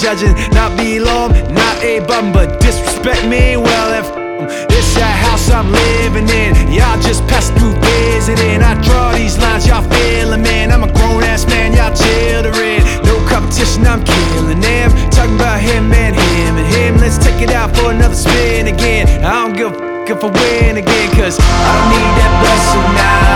judging, not below 'em, not a bum, but disrespect me. Well, if this that house I'm living in, y'all just pass through visiting. I draw these lines, y'all feeling, man. I'm a grown ass man, y'all children. No competition, I'm killing them. Talking about him and him and him. Let's take it out for another spin again. I don't give a fuck if I win again, cause I don't need that blessing now.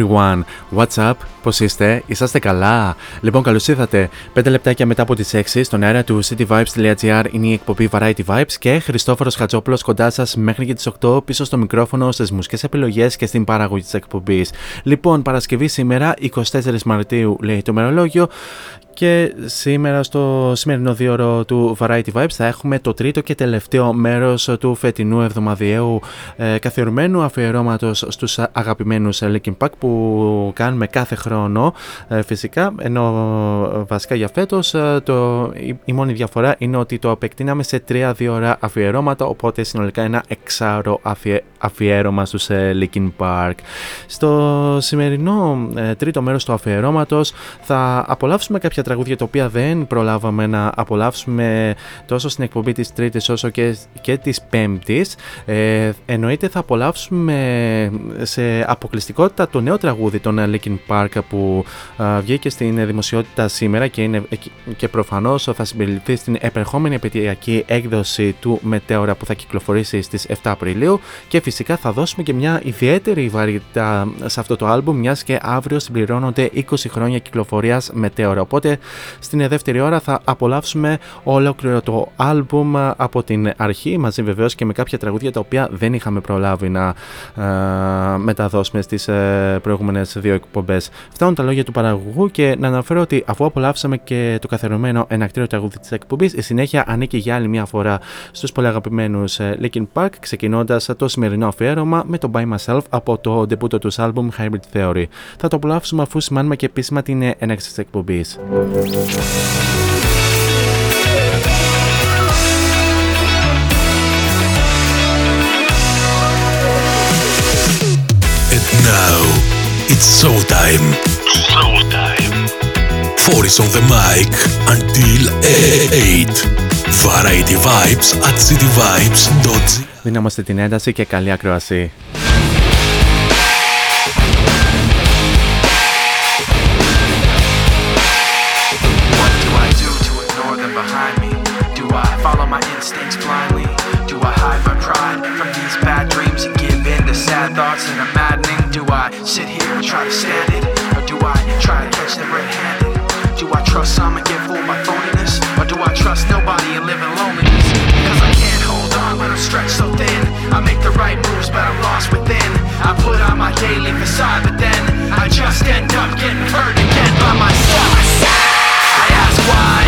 Everyone. What's up, πώς είστε, είσαστε καλά; Λοιπόν, καλώς ήρθατε. 5 λεπτάκια μετά από τις 6 στον αέρα του cityvibes.gr είναι η εκπομπή Variety Vibes και Χριστόφορος Χατζόπουλος κοντά σας μέχρι και τις 8 πίσω στο μικρόφωνο στις μουσικές επιλογές και στην παραγωγή της εκπομπής. Λοιπόν, Παρασκευή σήμερα, 24 Μαρτίου λέει το μερολόγιο και σήμερα στο σημερινό δίωρο του Variety Vibes θα έχουμε το τρίτο και τελευταίο μέρος του φετινού εβδομαδιαίου ε, καθιερωμένου αφιερώματος στους αγαπημένους Linkin Park που κάνουμε κάθε χρόνο ε, φυσικά ενώ ε, βασικά για φέτος ε, το, η, η μόνη διαφορά είναι ότι το επεκτείναμε σε τρία δύο ώρα αφιερώματα οπότε συνολικά ένα εξάωρο αφιε, αφιέρωμα στους ε, Linkin Park. Στο σημερινό ε, τρίτο μέρος του αφιερώματος θα απολαύσουμε κάποια τραγούδια τα οποία δεν προλάβαμε να απολαύσουμε τόσο στην εκπομπή της Τρίτης όσο και, και της Πέμπτης. Ε, εννοείται θα απολαύσουμε σε αποκλειστικότητα το νέο τραγούδι των ε, Linkin Park που ε, βγήκε στην δημοσιότητα σήμερα και, είναι, και προφανώς θα συμπεριληφθεί στην επερχόμενη επαιτειακή έκδοση του Μετέωρα που θα κυκλοφορήσει στις 7 Απριλίου και φυσικά θα δώσουμε και μια ιδιαίτερη βαρύτητα σε αυτό το άλμπουμ μιας και αύριο συμπληρώνονται 20 χρόνια κυκλοφορίας Μετέωρα οπότε στην δεύτερη ώρα θα απολαύσουμε ολόκληρο το άλμπουμ από την αρχή μαζί βεβαίως και με κάποια τραγούδια τα οποία δεν είχαμε προλάβει να ε, μεταδώσουμε στις ε, προηγούμενες δύο εκπομπές. Φτάνουν τα λόγια του παραγωγού και να αναφέρω ότι αφού απολαύσαμε και το καθερωμένο ενακτήριο τραγούδι της εκπομπής η συνέχεια ανήκει για άλλη μια φορά στους πολύ αγαπημένους ε, Linkin Park ξεκινώντας το σημερινό αφιέρωμα με το By Myself από το ντεπούτο τους άλμπουμ Hybrid Theory. Θα το απολαύσουμε αφού σημάνουμε και επίσημα την έναρξη της εκπομπής. And now it's showtime. Showtime. Four is on the mic until 8. Variety Vibes at cityvibes.gr Δυνάμαστε την ένταση και καλή ακρόαση. trust I'ma get fooled by phoniness? Or do I trust nobody and live in loneliness? Cause I can't hold on when I'm stretched so thin. I make the right moves, but I'm lost within. I put on my daily facade, but then I just end up getting hurt again by myself. I ask why.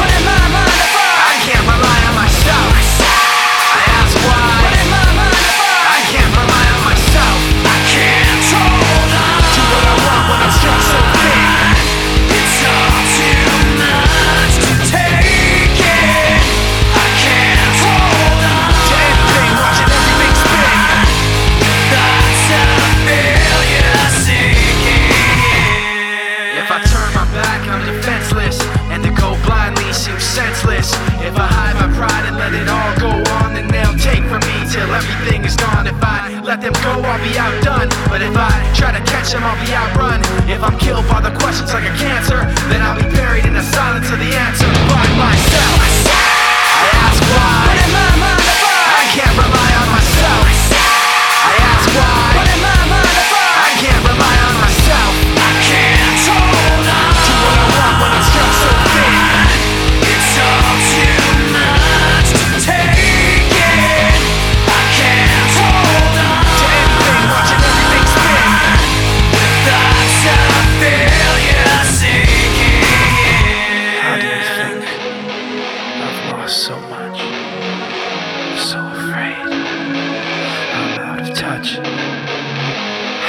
them go, I'll be outdone. But if I try to catch them, I'll be outrun. If I'm killed by the questions like a cancer, then I'll be buried in the silence of the answer by myself. I ask why.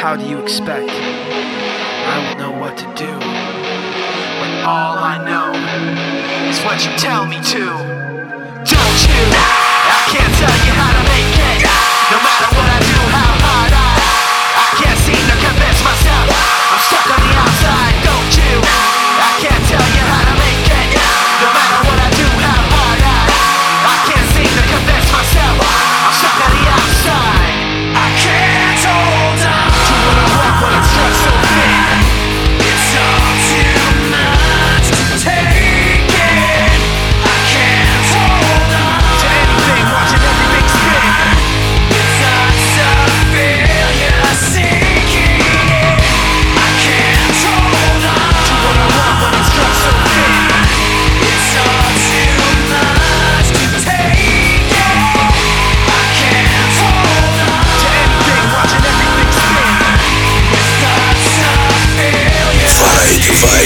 How do you expect I don't know what to do when all I know is what you tell me to? Don't you? I can't tell you how to make it. No matter what I do, how hard I, I can't seem to convince myself. I'm stuck on the outside. Don't you? I can't tell you how to.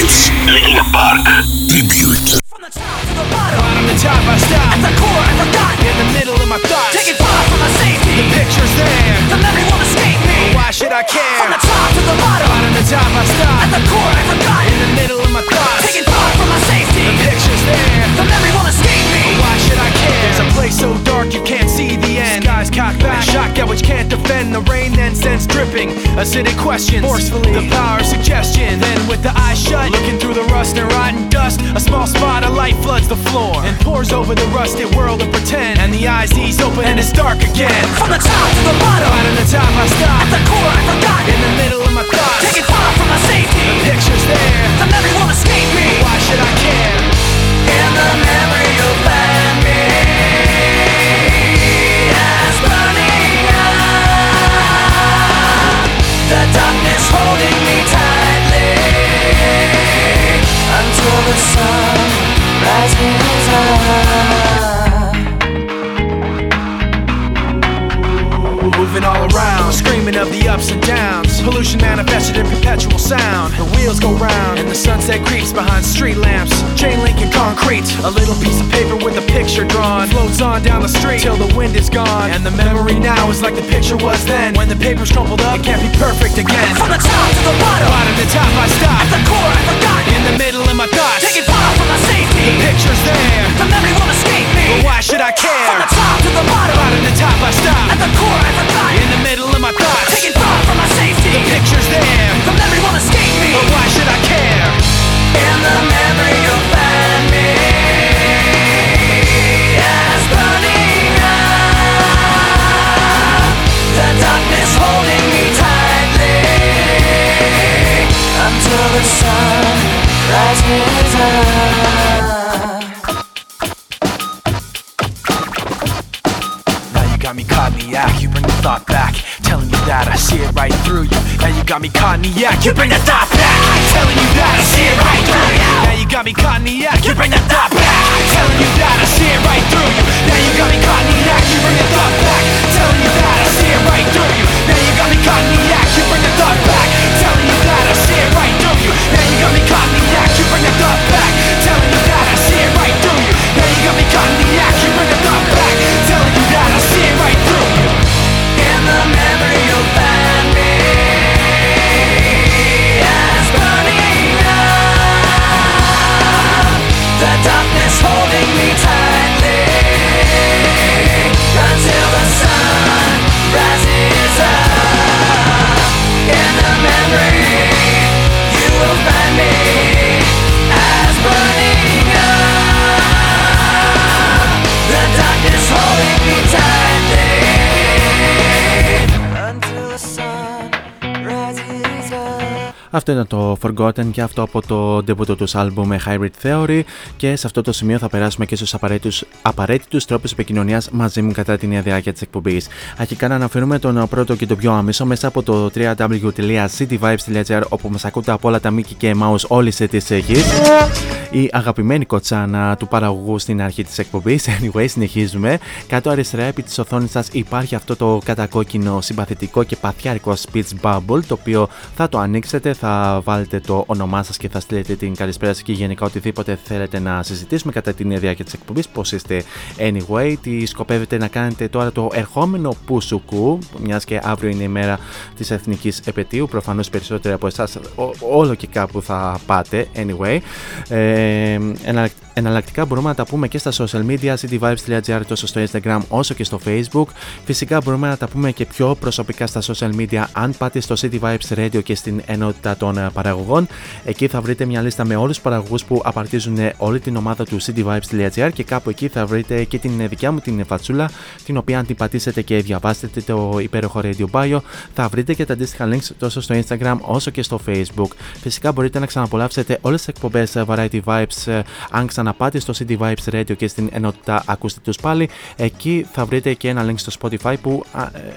Records. Linkin Park. Tribute. From the top to the bottom. Bottom to top, I stop. At the core, I forgot. In the middle of my thoughts. Taking far from my safety. The picture's there. The memory won't escape me. But why should I care? From the top to the bottom. Bottom to top, I stop. At the core, I forgot. In the middle of my thoughts. Taking far from my safety. The picture's there. The memory won't escape me. But why should I care? There's a place so dark you can't back. Which can't defend. The rain then sends dripping. Acidic questions. Forcefully. The power of suggestion. Then with the eyes shut. Looking through the rust and rotten dust. A small spot of light floods the floor. And pours over the rusted world of pretend. And the eyes ease open and it's dark again. From the top to the bottom. Right on the top I stop. At the core I forgot. In the middle of my thoughts. Taking fire from my safety. The picture's there. The memory won't escape me. But why should I care? In the memory of till the sun rises up. Moving all around, screaming of the ups and downs Pollution manifested in perpetual sound. The wheels go round, and the sunset creeps behind street lamps. Chain link and concrete. A little piece of paper with a picture drawn floats on down the street till the wind is gone. And the memory now is like the picture was then. When the paper's crumpled up, it can't be perfect again. From the top to the bottom, bottom to top, I stop. At the core, I forgot. In the middle, in my thoughts, taking far from my safety. The picture's there, the memory won't escape me. But why should I care? From the top to the bottom, bottom to top, I stop. At the core, I forgot. In the middle, in my thoughts, taking far from my safety see pictures there. From everyone escape me. But why should I care? In the memory you'll find me. As burning up The darkness holding me tightly. Until the sun rises up. You. Now you got me cogniac, you bring the thought back. Telling you that I see it right through you. Now you got me cogniac, you bring the thought back. Telling you that I see it right through you. Now you got me cogniac, you bring the thought back. Telling you that I see it right through you. Now you got me cogniac, you bring the thought back. Baby. Αυτό ήταν το Forgotten και αυτό από το debut τους άλμπου με Hybrid Theory και σε αυτό το σημείο θα περάσουμε και στους απαραίτητους, απαραίτητους τρόπους επικοινωνίας μαζί μου κατά την διάρκεια της εκπομπής. Αρχικά να αναφέρουμε τον πρώτο και τον πιο άμεσο μέσα από το www.cityvibes.gr όπου μας ακούτε από όλα τα Mickey και Mouse όλη σε τις γης. Η αγαπημένη κοτσάνα του παραγωγού στην αρχή της εκπομπής. Anyway, συνεχίζουμε. Κάτω αριστερά επί της οθόνης σας υπάρχει αυτό το κατακόκκινο συμπαθητικό και παθιάρικο speech bubble το οποίο θα το ανοίξετε, θα βάλετε το όνομά σας και θα στείλετε την καλησπέρα σας και γενικά οτιδήποτε θέλετε να συζητήσουμε κατά την διάρκεια της εκπομπής. Πώς είστε anyway, τι σκοπεύετε να κάνετε τώρα το ερχόμενο Πουσουκού, μιας και αύριο είναι η μέρα της εθνικής επαιτίου, προφανώς περισσότεροι από εσάς όλο και κάπου θα πάτε anyway. Ε, εναλλακτικά μπορούμε να τα πούμε και στα social media, cityvibes.gr τόσο στο Instagram όσο και στο Facebook. Φυσικά μπορούμε να τα πούμε και πιο προσωπικά στα social media αν πάτε στο City Vibes Radio και στην ενότητα των ε, παραγωγών. Εκεί θα βρείτε μια λίστα με όλους τους παραγωγούς που απαρτίζουν όλη την ομάδα του cityvibes.gr και κάπου εκεί θα βρείτε και την δικιά μου την φατσούλα την οποία αν την πατήσετε και διαβάσετε το υπέροχο Radio Bio θα βρείτε και τα αντίστοιχα links τόσο στο Instagram όσο και στο Facebook. Φυσικά μπορείτε να ξαναπολαύσετε όλες τις εκπομπές ε, Variety Vibes ε, αν ξαναπάτε στο City Vibes Radio και στην ενότητα ακούστε τους πάλι. Εκεί θα βρείτε και ένα link στο Spotify που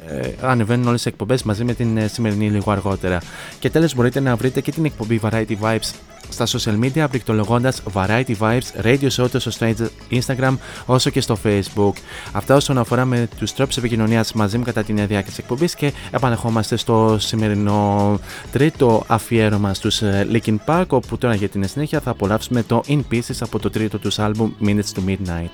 ε, ε, ανεβαίνουν όλες τις εκπομπές μαζί με την σημερινή λίγο αργότερα. Και τέλος μπορείτε να βρείτε και την εκπομπή Variety Vibes στα social media πληκτρολογώντας Variety Vibes Radio Show τόσο στο Instagram όσο και στο Facebook. Αυτά όσον αφορά με τους τρόπους επικοινωνίας μαζί μου κατά την διάρκεια της εκπομπής και επανεχόμαστε στο σημερινό τρίτο αφιέρωμα στους Linkin Park όπου τώρα για την συνέχεια θα απολαύσουμε το In Pieces από το τρίτο τους άλμπουμ Minutes to Midnight.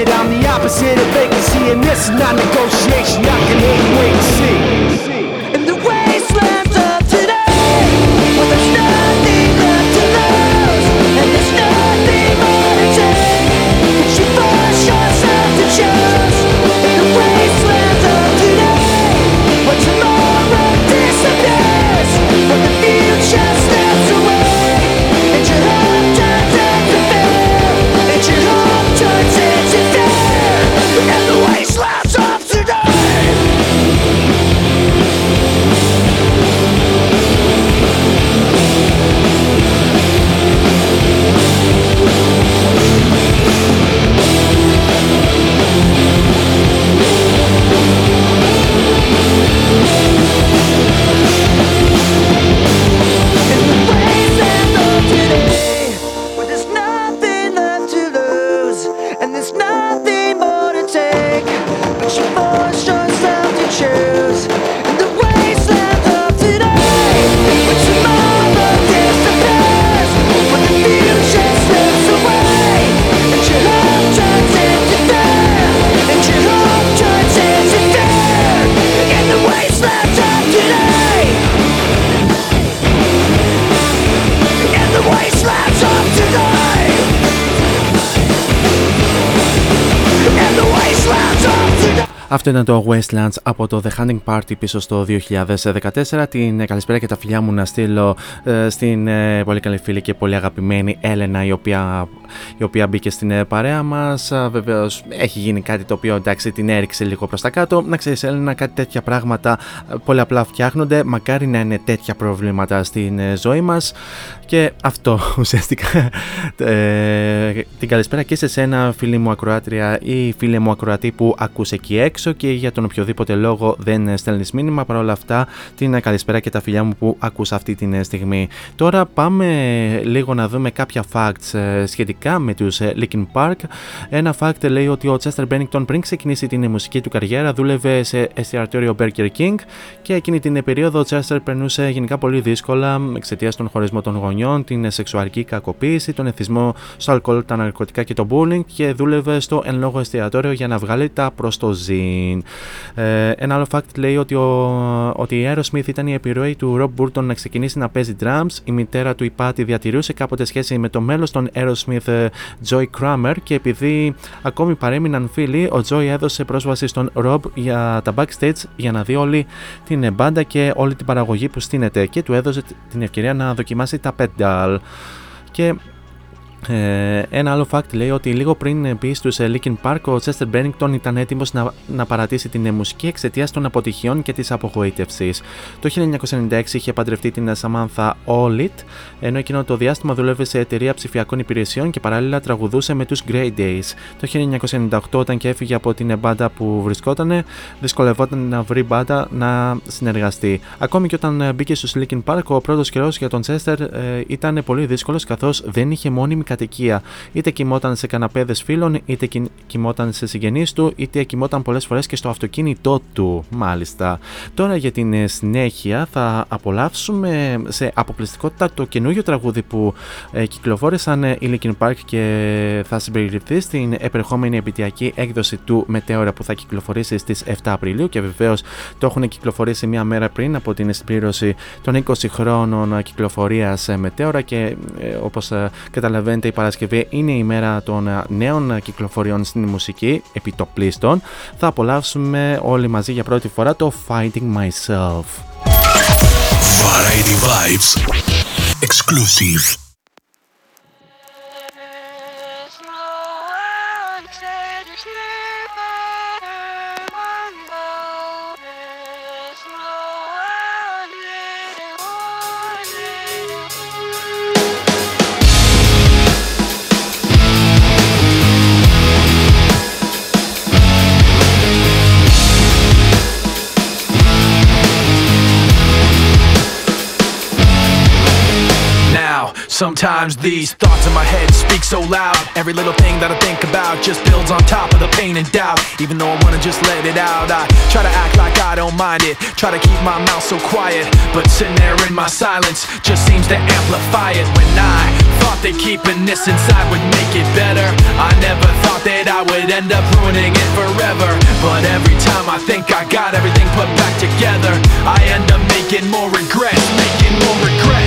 I'm the opposite of vacancy. And this is not negotiation, I can hate wait see. Αυτό ήταν το Westlands από το The Hunting Party πίσω στο 2014. Την καλησπέρα και τα φιλιά μου να στείλω ε, στην ε, πολύ καλή φίλη και πολύ αγαπημένη Έλενα η οποία, η οποία μπήκε στην ε, παρέα μας. Βεβαίως έχει γίνει κάτι το οποίο εντάξει την έριξε λίγο προς τα κάτω. Να ξέρεις Έλενα κάτι τέτοια πράγματα ε, πολύ απλά φτιάχνονται. Μακάρι να είναι τέτοια προβλήματα στην ε, ζωή μας. Και αυτό ουσιαστικά ε, την καλησπέρα και σε σένα φίλη μου ακροάτρια ή φίλε μου ακροατή που ακούς εκεί έξω και για τον οποιοδήποτε λόγο δεν στέλνεις μήνυμα παρόλα αυτά την καλησπέρα και τα φιλιά μου που ακούς αυτή την στιγμή. Τώρα πάμε λίγο να δούμε κάποια facts ε, σχετικά με τους ε, Linkin Park. Ένα fact λέει ότι ο Chester Bennington πριν ξεκινήσει την μουσική του καριέρα δούλευε σε εστιατόριο Burger King και εκείνη την περίοδο ο Chester περνούσε γενικά πολύ δύσκολα εξαιτίας των χωρισμών των γονιών, την σεξουαλική κακοποίηση, τον εθισμό στο αλκοόλ, τα ναρκωτικά και το bullying και δούλευε στο εν λόγω εστιατόριο για να βγάλει τα προς το ζήν. Ε, ένα άλλο fact λέει ότι, ο, ότι η Aerosmith ήταν η επιρροή του Rob Burton να ξεκινήσει να παίζει drums. Η μητέρα του, η Patty, διατηρούσε κάποτε σχέση με το μέλος των Aerosmith, ε, Joy Kramer, και επειδή ακόμη παρέμειναν φίλοι, ο Joy έδωσε πρόσβαση στον Rob για τα backstage για να δει όλη την μπάντα και όλη την παραγωγή που στείνεται και του έδωσε την ευκαιρία να δοκιμάσει τα pedal. Και Ε, ένα άλλο fact λέει ότι λίγο πριν μπει στους Linkin Park, ο Chester Bennington ήταν έτοιμος να, να παρατήσει την μουσική εξαιτίας των αποτυχιών και της απογοήτευσης. Το 1996 είχε παντρευτεί την Samantha Olit, ενώ εκείνο το διάστημα δούλευε σε εταιρεία ψηφιακών υπηρεσιών και παράλληλα τραγουδούσε με τους Grey Days. Το 1998, όταν και έφυγε από την μπάντα που βρισκόταν, δυσκολευόταν να βρει μπάντα να συνεργαστεί. Ακόμη και όταν μπήκε στους Linkin Park, ο πρώτος καιρός για τον Chester ε, ήταν πολύ δύσκολος καθώς δεν είχε μόνιμη κατοικία. Είτε κοιμόταν σε καναπέδες φίλων, είτε κοιμόταν σε συγγενείς του, είτε κοιμόταν πολλές φορές και στο αυτοκίνητό του, μάλιστα. Τώρα για την ε, συνέχεια θα απολαύσουμε σε αποκλειστικότητα το καινούριο τραγούδι που ε, κυκλοφόρησαν ε, οι Linkin Park και θα συμπεριληφθεί στην επερχόμενη επιτυχιακή έκδοση του Μετέωρα που θα κυκλοφορήσει στις 7 Απριλίου και βεβαίως το έχουν κυκλοφορήσει μία μέρα πριν από την συμπλήρωση των 20 χρόνων κυκλοφορίας Μετέωρα και όπως καταλαβαίνετε η Παρασκευή είναι η μέρα των νέων κυκλοφοριών στην μουσική επιτοπλίστων. Θα απολαύσουμε όλοι μαζί για πρώτη φορά το Fighting Myself. Variety Vibes Exclusive Sometimes these thoughts in my head speak so loud. Every little thing that I think about just builds on top of the pain and doubt. Even though I wanna just let it out, I try to act like I don't mind it. Try to keep my mouth so quiet, but sitting there in my silence just seems to amplify it. When I thought that keeping this inside would make it better, I never thought that I would end up ruining it forever. But every time I think I got everything put back together, I end up making more regrets, making more regrets.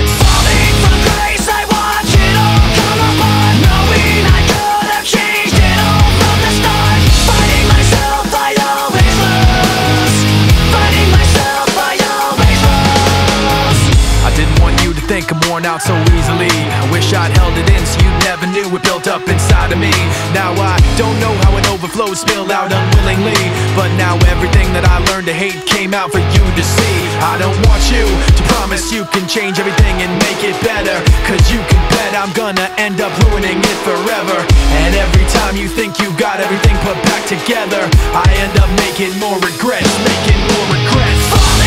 Out so easily. I wish I'd held it in so you never knew it built up inside of me. Now I don't know how it overflowed, spilled out unwillingly But now everything that I learned to hate came out for you to see. I don't want you to promise you can change everything and make it better Cause you can bet I'm gonna end up ruining it forever. And every time you think you got everything put back together I end up making more regrets, making more regrets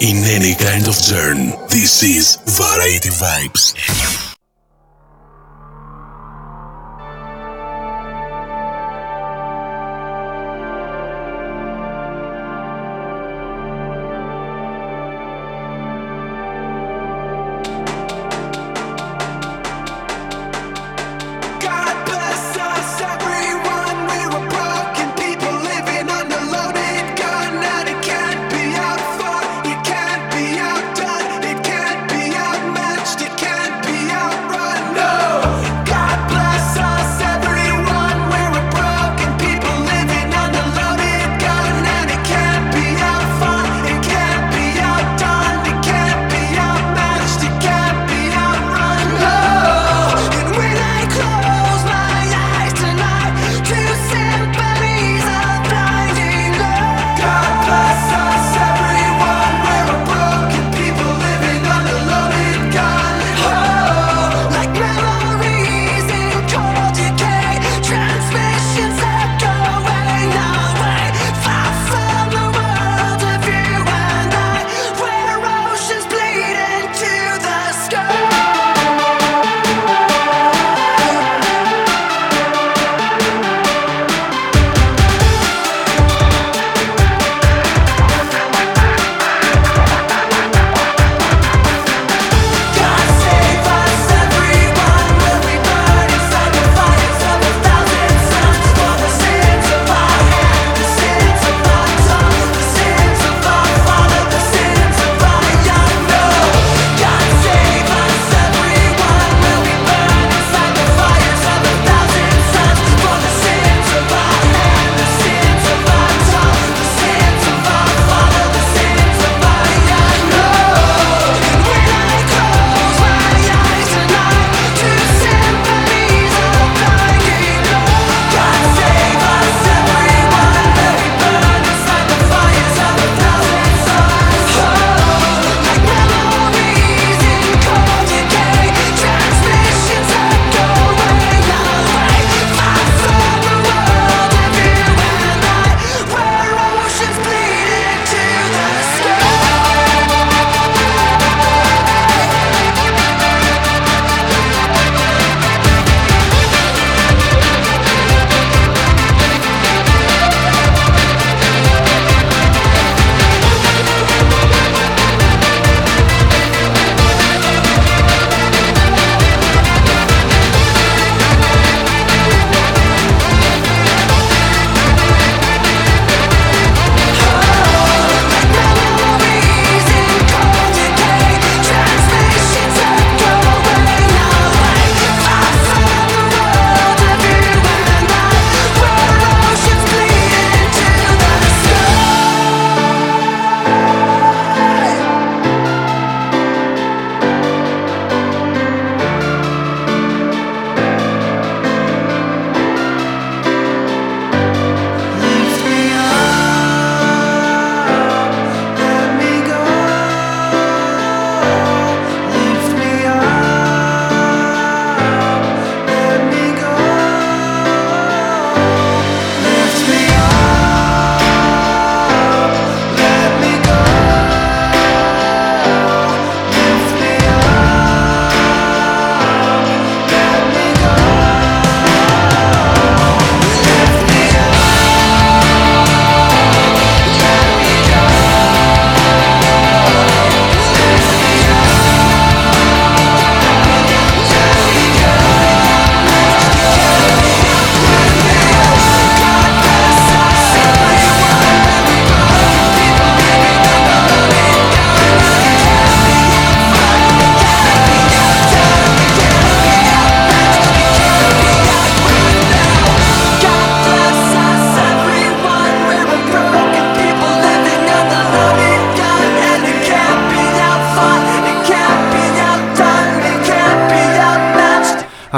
In any kind of journey, this is Variety Vibes.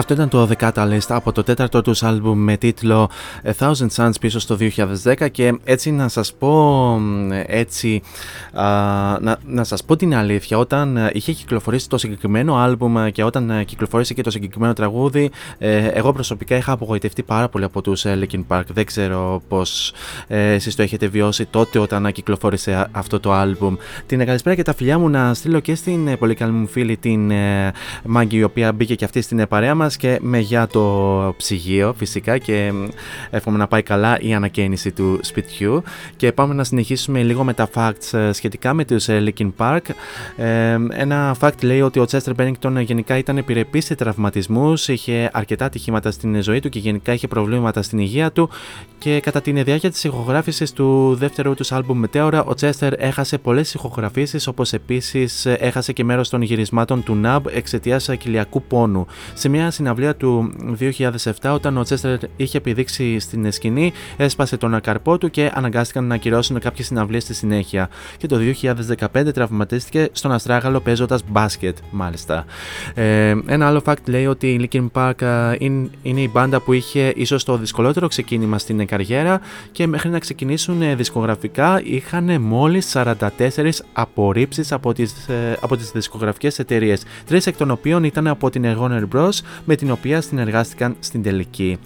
Αυτό ήταν το List από το τέταρτο τους άλμπουμ με τίτλο A Thousand Suns πίσω στο 2010 και έτσι να σας πω έτσι α, να, να σας πω την αλήθεια όταν είχε κυκλοφορήσει το συγκεκριμένο άλμπουμ και όταν κυκλοφορήσει και το συγκεκριμένο τραγούδι ε, εγώ προσωπικά είχα απογοητευτεί πάρα πολύ από τους Linkin Park. Δεν ξέρω πως ε, εσείς το έχετε βιώσει τότε όταν κυκλοφόρησε αυτό το άλμπουμ. Την καλησπέρα και τα φιλιά μου να στείλω και στην πολύ καλή μου φίλη την ε, Μάγκη η οποία μπήκε και αυτή στην παρέα μας και με για το ψυγείο φυσικά και εύχομαι να πάει καλά η ανακαίνιση του σπιτιού. Και πάμε να συνεχίσουμε λίγο με τα facts ε, σχετικά με τους ε, Linkin Park ε, ένα fact λέει ότι ο Chester Bennington γενικά ήταν επιρρεπής σε τραυματισμούς είχε αρκετά ατυχήματα στην ζωή του και γενικά είχε προβλήματα στην υγεία του και κατά την διάρκεια της ηχογράφησης του δεύτερου τους άλμπουμ Meteora ο Chester έχασε πολλές ηχογραφήσεις όπως επίσης έχασε και μέρος των γυρισμάτων του NAB εξαιτίας κοιλιακού πόνου. Σε μια συναυλία του 2007, όταν ο Τσέστερ είχε επιδείξει στην σκηνή, έσπασε τον καρπό του και αναγκάστηκαν να ακυρώσουν κάποιες συναυλίες στη συνέχεια. Και το 2015 τραυματίστηκε στον Αστράγαλο παίζοντας μπάσκετ, μάλιστα. Ε, ένα άλλο fact λέει ότι η Linkin Park ε, είναι, η μπάντα που είχε ίσως το δυσκολότερο ξεκίνημα στην καριέρα και μέχρι να ξεκινήσουν ε, δισκογραφικά είχαν μόλις 44 απορρίψεις από τις ε, από τις δισκογραφικές εταιρείες, τρεις εκ των οποίων ήταν από την Warner Bros. με την οποία συνεργάστηκαν στην τελική.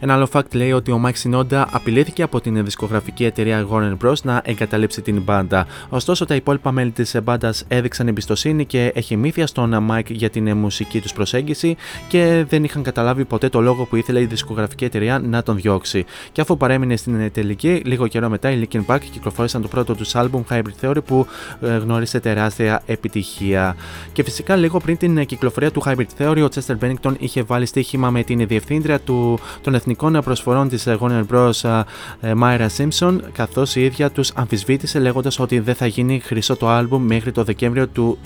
Ένα άλλο fact λέει ότι ο Mike Sinoda απειλήθηκε από την δισκογραφική εταιρεία Warner Bros. να εγκαταλείψει την μπάντα. Ωστόσο, τα υπόλοιπα μέλη της μπάντας έδειξαν εμπιστοσύνη και εχημήθεια στον Mike για την μουσική τους προσέγγιση και δεν είχαν καταλάβει ποτέ το λόγο που ήθελε η δισκογραφική εταιρεία να τον διώξει. Και αφού παρέμεινε στην τελική, λίγο καιρό μετά οι Linkin Park κυκλοφόρησαν το πρώτο τους album Hybrid Theory που ε, γνώρισε τεράστια επιτυχία. Και φυσικά λίγο πριν την κυκλοφορία του Hybrid Theory, ο Chester Bennington είχε βάλει στοίχημα με την διευθύντρια του, των εθνικών προσφορών της Warner Bros. Myra Simpson, καθώς η ίδια τους αμφισβήτησε λέγοντας ότι δεν θα γίνει χρυσό το άλμπουμ μέχρι το Δεκέμβριο του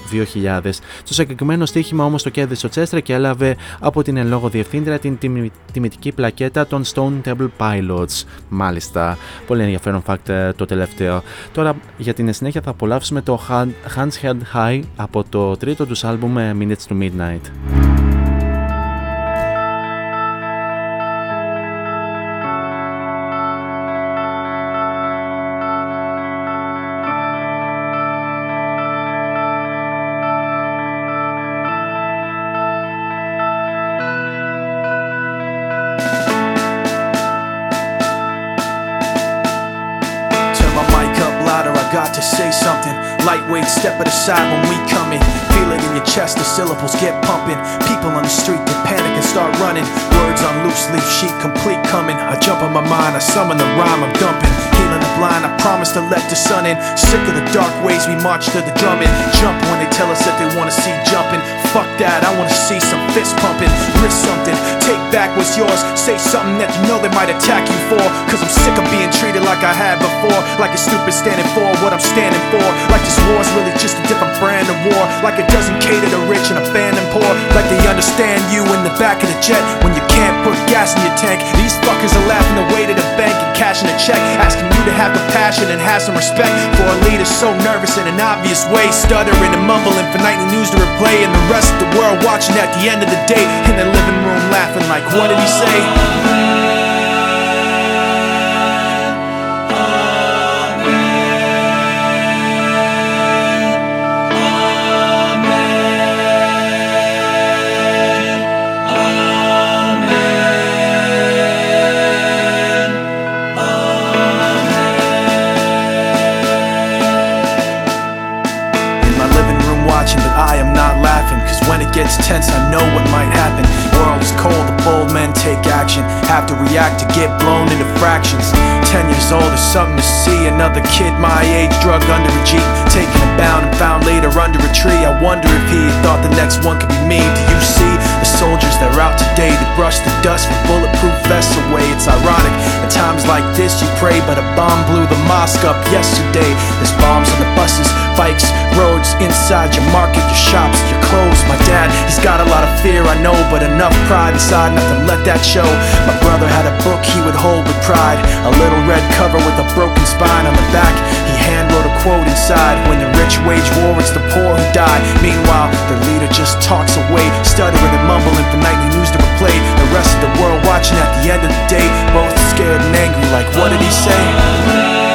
2000. Στο συγκεκριμένο στοίχημα όμως το κέρδισε ο Τσέστρα και έλαβε από την εν λόγω διευθύντρια την τιμητική πλακέτα των Stone Temple Pilots. Μάλιστα, πολύ ενδιαφέρον fact ε, το τελευταίο. Τώρα για την συνέχεια θα απολαύσουμε το Hands Held High από το τρίτο τους άλμπουμ ε, Minutes to Midnight. Side when we come in. Feel it in your chest, the syllables get pumping. People on the street, they panic and start running. Words on loose leaf sheet, complete coming. I jump on my mind, I summon the rhyme I'm dumping. Healing the blind, I promise to let the sun in. Sick of the dark ways, we march to the drumming. Jump when they tell us that they wanna see jumping. Fuck that, I wanna see some fist pumping. Risk something, take back what's yours. Say something that you know they might attack you for. Cause I'm sick of being treated like I had before. Like a stupid standing for what I'm standing for. Like this war's really just a different brand of war. Like it doesn't cater to rich and abandon poor. Like they understand you in the back of the jet when you put gas in your tank. These fuckers are laughing away to the bank and cashing a check. Asking you to have compassion and have some respect for a leader so nervous in an obvious way. Stuttering and mumbling for nightly news to replay. And the rest of the world watching at the end of the day in their living room laughing like, what did he say? it's tense, I know what my take action. Have to react to get blown into fractions. Ten years old is something to see. Another kid my age drug under a jeep, taken and bound and found later under a tree. I wonder if he thought the next one could be me. Do you see the soldiers that are out today? They brush the dust with bulletproof vests away. It's ironic. At times like this, you pray, but a bomb blew the mosque up yesterday. There's bombs on the buses, bikes, roads, inside your market, your shops, your clothes. My dad, he's got a lot of fear, I know, but enough pride inside not to let that show. My brother had a book he would hold with pride, a little red cover with a broken spine on the back. He hand wrote a quote inside When the rich wage war, it's the poor who die. Meanwhile, the leader just talks away, stuttering and mumbling for nightly news to replay. The rest of the world watching at the end of the day, both scared and angry, like, what did he say?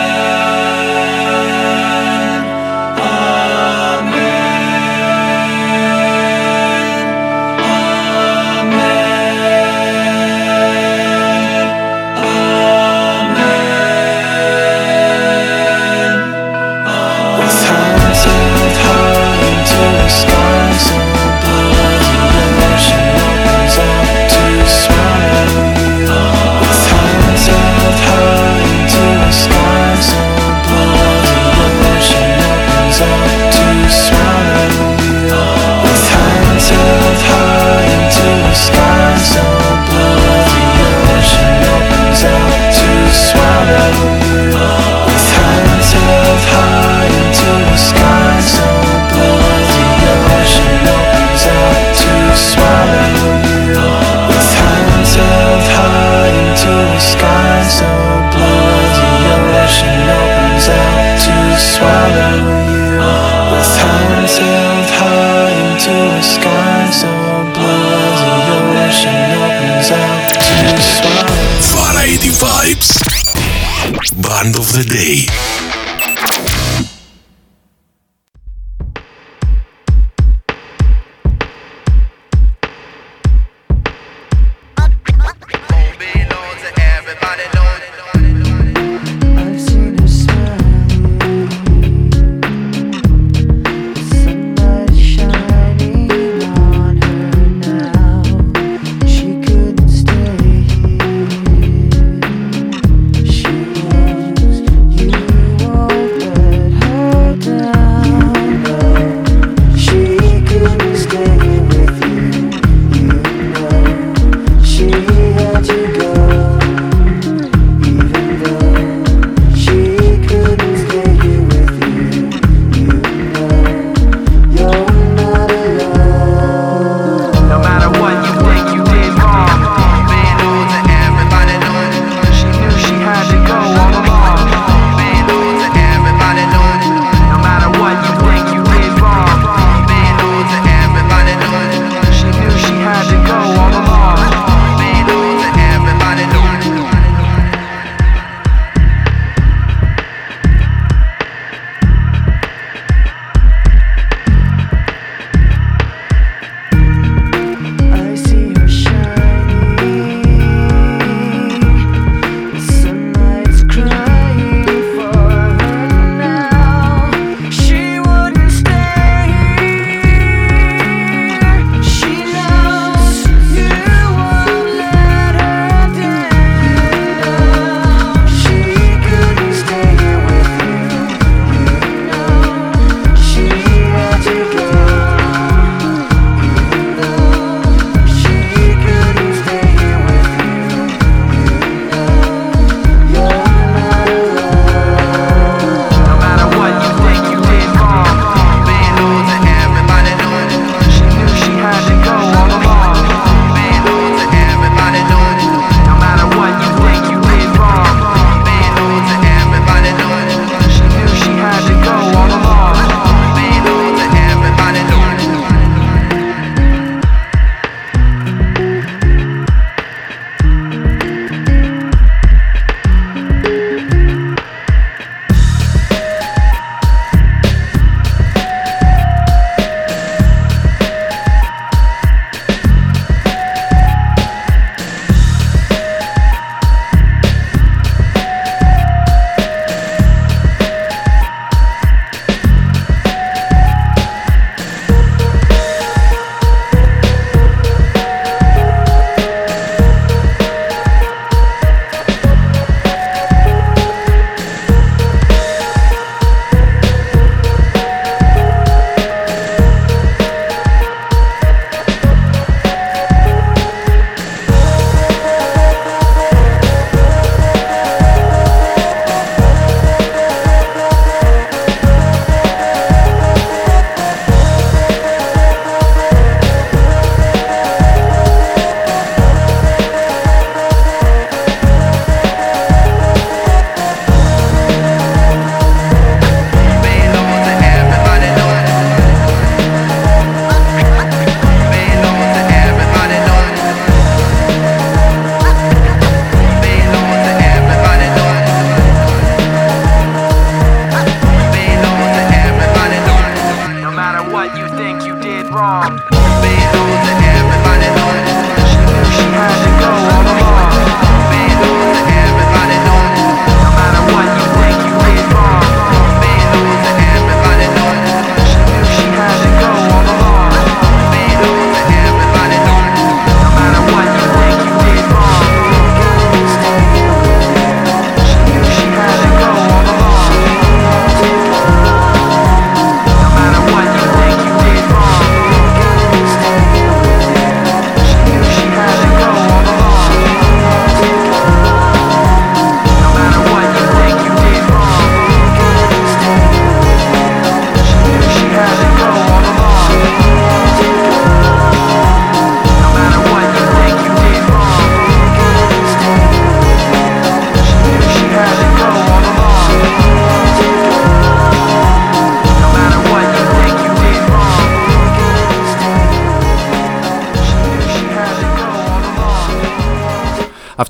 Swallow you. High into the sky, so the ocean opens up to. Variety Vibes. Band of the Day.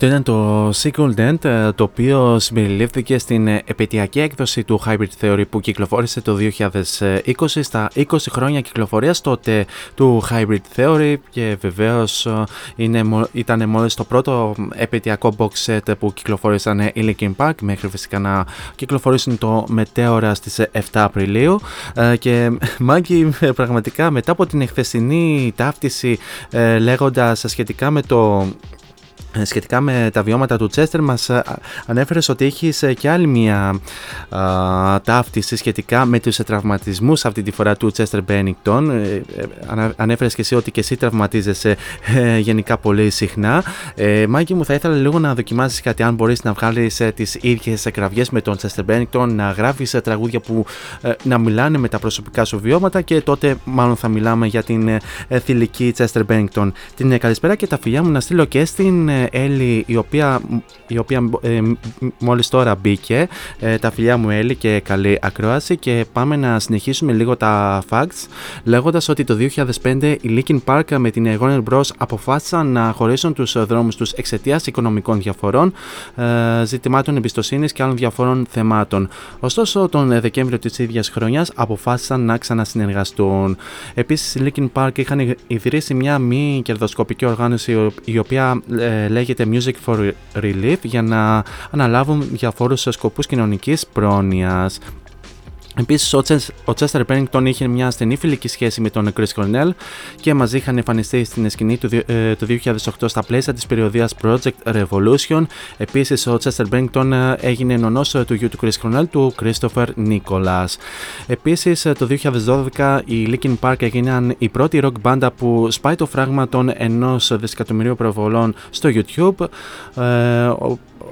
Αυτό ήταν το Sequel Dent, ε, το οποίο συμπεριλήφθηκε στην ε, επαιτειακή έκδοση του Hybrid Theory που κυκλοφόρησε το 2020 στα 20 χρόνια κυκλοφορίας τότε του Hybrid Theory και βεβαίως ε, είναι, ήταν μόλις το πρώτο επαιτειακό box set που κυκλοφόρησαν οι Linkin Park μέχρι φυσικά να κυκλοφορήσουν το μετέωρα στις 7 Απριλίου. Και Μάγκη πραγματικά μετά από την εχθεσινή ταύτιση λέγοντας σχετικά με το ε, σχετικά με τα βιώματα του Τσέστερ μας ε, ανέφερες ότι έχεις ε, και άλλη μια α, ταύτιση σχετικά με τους τραυματισμούς αυτή τη φορά του Τσέστερ Μπένικτον. Ανέφερες και εσύ ότι και εσύ τραυματίζεσαι γενικά πολύ συχνά. Ε, Μάγκη μου θα ήθελα λίγο να δοκιμάσεις κάτι αν μπορείς να βγάλεις τις ίδιες κραυγές με τον Τσέστερ Μπένικτον να γράφεις τραγούδια που να μιλάνε με τα προσωπικά σου βιώματα και τότε μάλλον θα μιλάμε για την θηλυκή Τσέστερ Μπένικτον. Την καλησπέρα και τα φιλιά μου να στείλω και στην Έλλη η οποία, η οποία ε, μόλις τώρα μπήκε ε, τα φιλιά μου Έλλη και καλή ακρόαση. Και πάμε να συνεχίσουμε λίγο τα facts λέγοντας ότι το 2005 οι Linkin Park με την Warner Bros. αποφάσισαν να χωρίσουν τους δρόμους τους εξαιτίας οικονομικών διαφορών ε, ζητημάτων εμπιστοσύνης και άλλων διαφόρων θεμάτων. Ωστόσο τον Δεκέμβριο της ίδιας χρονιάς αποφάσισαν να ξανασυνεργαστούν. Επίσης οι Linkin Park είχαν ιδρύσει μια μη κερδοσκοπική οργάνωση η οποία ε, λέγεται Music for Relief για να αναλάβουν διαφόρους σκοπούς κοινωνικής πρόνοιας. Επίσης, ο Τσέστερ Πένιγκτον είχε μια στενή φιλική σχέση με τον Chris Cornell και μαζί είχαν εμφανιστεί στην σκηνή του, ε, το 2008 στα πλαίσια της περιοδίας Project Revolution. Επίσης, ο Τσέστερ Πένιγκτον έγινε ενωνός του γιου του Chris Cornell, του Christopher Nicholas. Επίσης, το 2012 οι Linkin Park έγιναν η πρώτη rock μπάντα που σπάει το φράγμα των ενός δισεκατομμυρίου προβολών στο YouTube. Ε,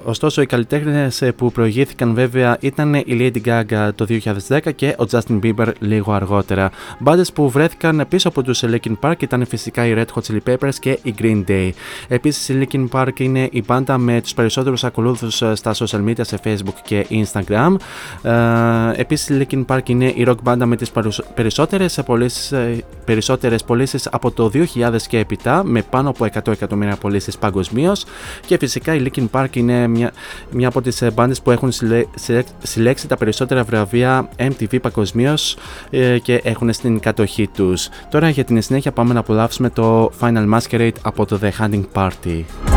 Ωστόσο, οι καλλιτέχνες ε, που προηγήθηκαν βέβαια ήταν η Lady Gaga το 2010 και ο Justin Bieber λίγο αργότερα. Μπάντες που βρέθηκαν πίσω από τους Linkin Park ήταν φυσικά οι Red Hot Chili Peppers και η Green Day. Επίσης, η Linkin Park είναι η μπάντα με τους περισσότερους ακολούθους ε, στα social media σε Facebook και Instagram. Ε, Επίσης, η Linkin Park είναι η rock μπάντα με τις περισσότερες πωλήσεις από το 2000 και έπειτα με πάνω από 100 εκατομμύρια πωλήσεις παγκοσμίως. Και φυσικά η Linkin Park είναι μια, μια από τις ε, μπάντες που έχουν συλλέξει τα περισσότερα βραβεία MTV παγκοσμίως ε, και έχουν στην κατοχή τους. Τώρα για την συνέχεια πάμε να απολαύσουμε το Final Masquerade από το The Hunting Party.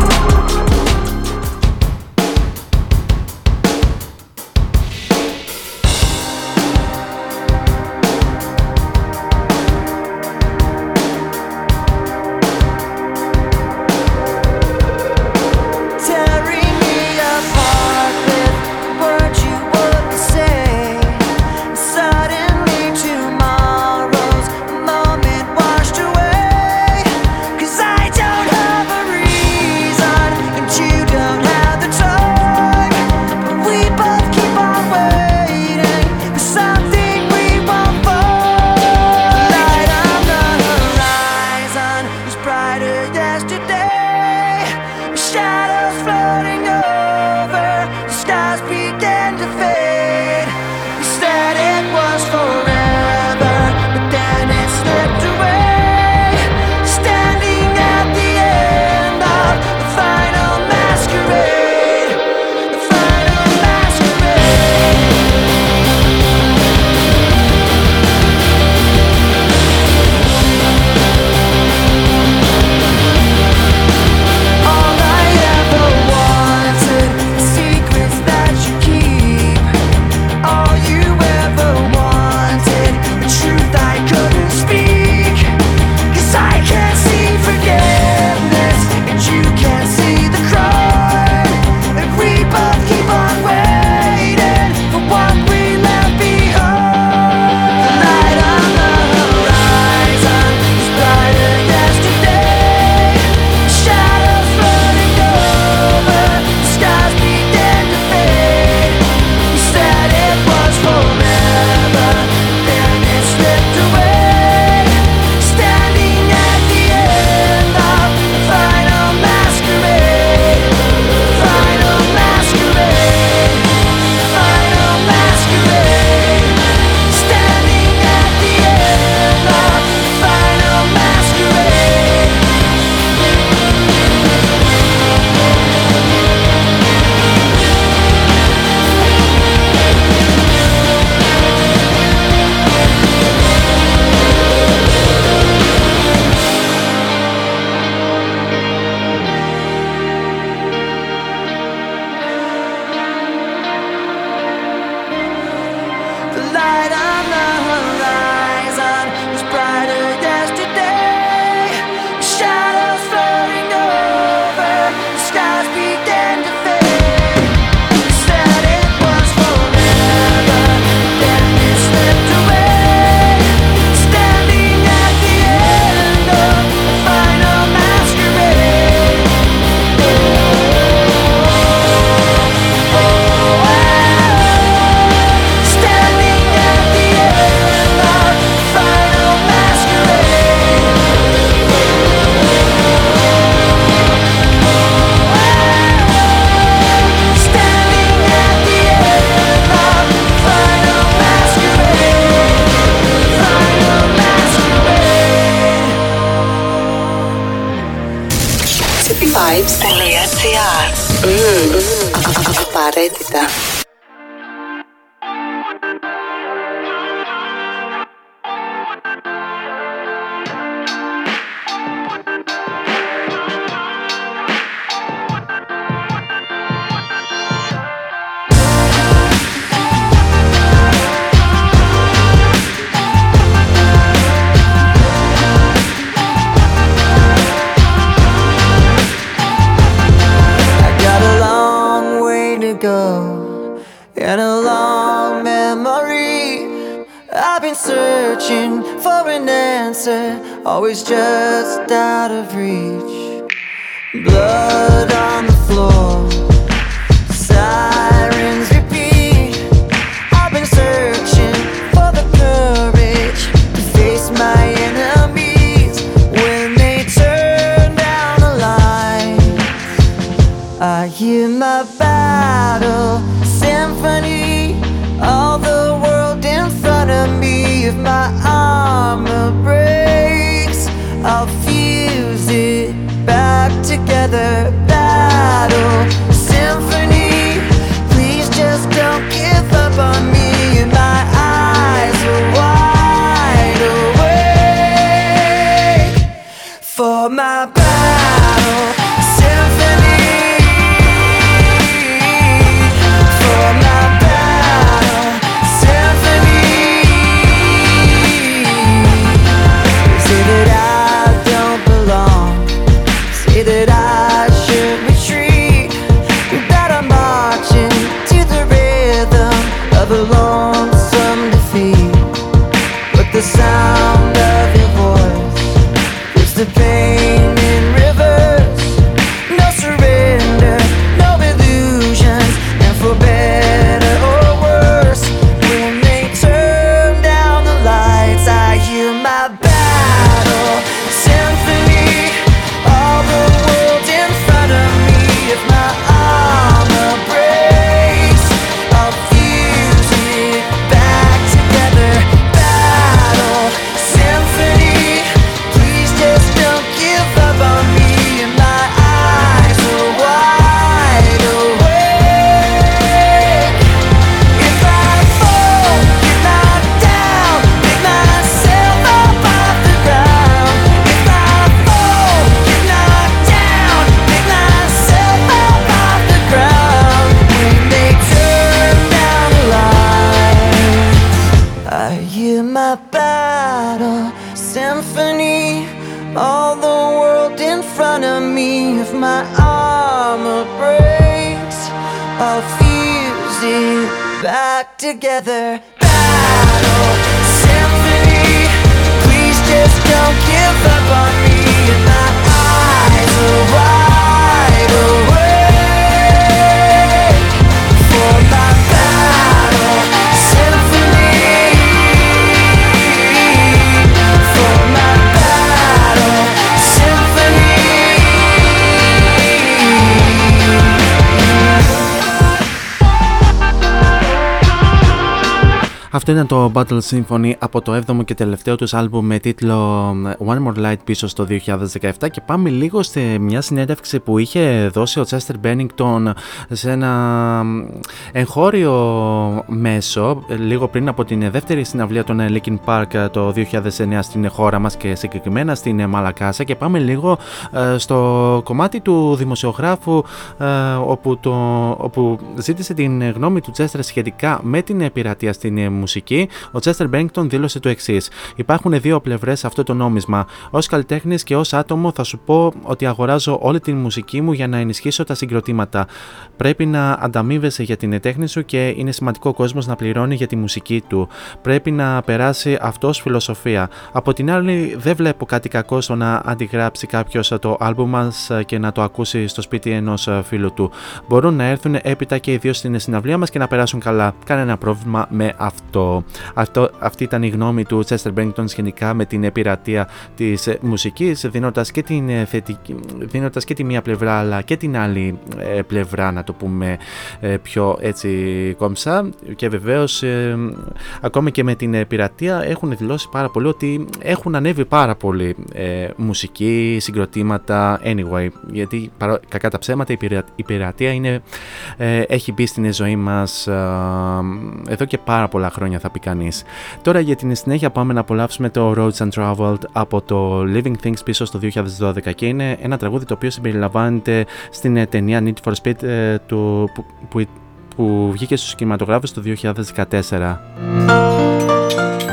I've been searching for an answer, always just out of reach. Blood on the floor, together. Battle symphony, please just don't give up on me. And my eyes are wide awake for my together. Αυτό ήταν το Battle Symphony από το 7ο και τελευταίο τους άλμπουμ με τίτλο One More Light πίσω στο 2017 και πάμε λίγο σε μια συνέντευξη που είχε δώσει ο Chester Bennington σε ένα εγχώριο μέσο λίγο πριν από την δεύτερη συναυλία των Linkin Park το 2009 στην χώρα μας και συγκεκριμένα στην Μαλακάσα και πάμε λίγο ε, στο κομμάτι του δημοσιογράφου ε, όπου, το, όπου ζήτησε την γνώμη του Chester σχετικά με την πειρατεία στην μουσική, ο Chester Bennington δήλωσε το εξής: Υπάρχουν δύο πλευρές σε αυτό το νόμισμα. Ω καλλιτέχνης και ως άτομο, θα σου πω ότι αγοράζω όλη την μουσική μου για να ενισχύσω τα συγκροτήματα. Πρέπει να ανταμείβεσαι για την τέχνη σου και είναι σημαντικό ο κόσμος να πληρώνει για τη μουσική του. Πρέπει να περάσει αυτός ως φιλοσοφία. Από την άλλη, δεν βλέπω κάτι κακό στο να αντιγράψει κάποιος το άλμπουμ μας και να το ακούσει στο σπίτι ενός φίλου του. Μπορούν να έρθουν έπειτα και οι δύο στην συναυλία μας και να περάσουν καλά. Κανένα πρόβλημα με αυτό. Αυτό. αυτό. Αυτή ήταν η γνώμη του Chester Bennington σχετικά με την επιρατεία της μουσικής δίνοντας και, την θετική, δίνοντας και τη μία πλευρά αλλά και την άλλη πλευρά να το πούμε πιο έτσι κόμψα και βεβαίως ακόμη και με την πειρατεία έχουν δηλώσει πάρα πολύ ότι έχουν ανέβει πάρα πολύ μουσική, συγκροτήματα, anyway γιατί κακά τα ψέματα η πειρατεία είναι, έχει μπει στην ζωή μας εδώ και πάρα πολλά χρόνια θα πει κανείς. Τώρα για την συνέχεια πάμε να απολαύσουμε το Roads and Traveled από το Living Things πίσω στο 2012 και είναι ένα τραγούδι το οποίο συμπεριλαμβάνεται στην ε, ταινία Need for Speed ε, του, που, που, που βγήκε στους κινηματογράφους το 2014.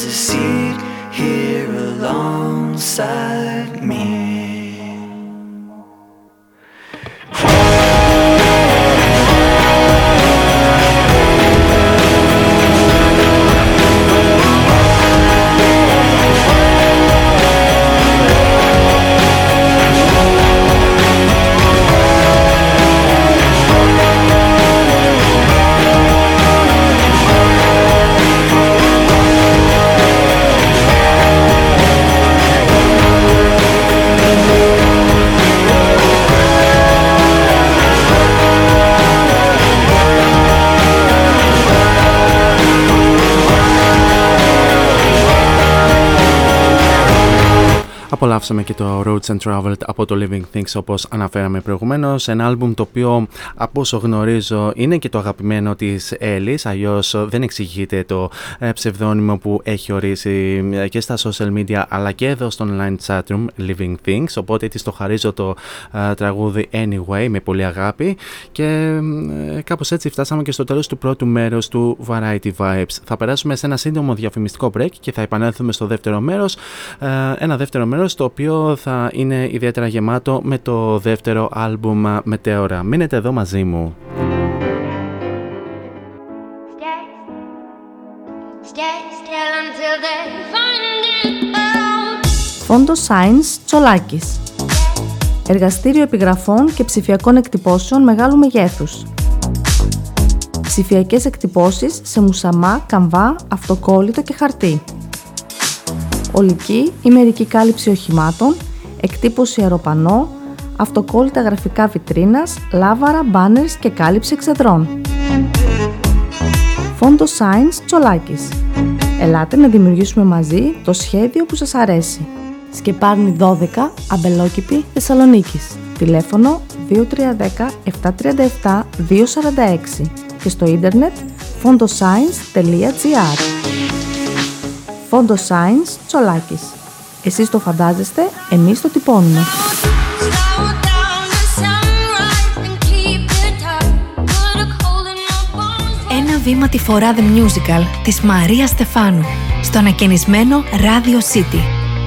There's a seed here alongside me. Απολαύσαμε και το Roads and Traveled από το Living Things όπως αναφέραμε προηγουμένως. Ένα άλμπουμ το οποίο από όσο γνωρίζω είναι και το αγαπημένο της Έλλης αλλιώς δεν εξηγείται το ε, ψευδόνυμο που έχει ορίσει ε, και στα social media αλλά και εδώ στο online chatroom Living Things. Οπότε της το χαρίζω το uh, τραγούδι Anyway με πολύ αγάπη. Και uh, κάπως έτσι φτάσαμε και στο τέλος του πρώτου μέρους του Variety Vibes. Θα περάσουμε σε ένα σύντομο διαφημιστικό break και θα επανέλθουμε στο δεύτερο μέρος. Uh, ένα δεύτερο μέρος μέρος το οποίο θα είναι ιδιαίτερα γεμάτο με το δεύτερο άλμπουμ Μετέωρα. Μείνετε εδώ μαζί μου. Φόντο Science Τσολάκης Εργαστήριο επιγραφών και ψηφιακών εκτυπώσεων μεγάλου μεγέθους. Ψηφιακές εκτυπώσεις σε μουσαμά, καμβά, αυτοκόλλητο και χαρτί. Ολική ή μερική κάλυψη οχημάτων, εκτύπωση αεροπανό, αυτοκόλλητα γραφικά βιτρίνας, λάβαρα, μπάνερς και κάλυψη εξεδρών. Φόντο Science Τσολάκης. Ελάτε να δημιουργήσουμε μαζί το σχέδιο που σας αρέσει. Σκεπάρνη 12, Αμπελόκηπη, Θεσσαλονίκης. Τηλέφωνο 2310 737 246 και στο ίντερνετ fondoscience.gr Φόντο Science Τσολάκης. Εσείς το φαντάζεστε, εμείς το τυπώνουμε. Ένα βήμα τη φορά The Musical της Μαρία Στεφάνου στο ανακαινισμένο Radio City.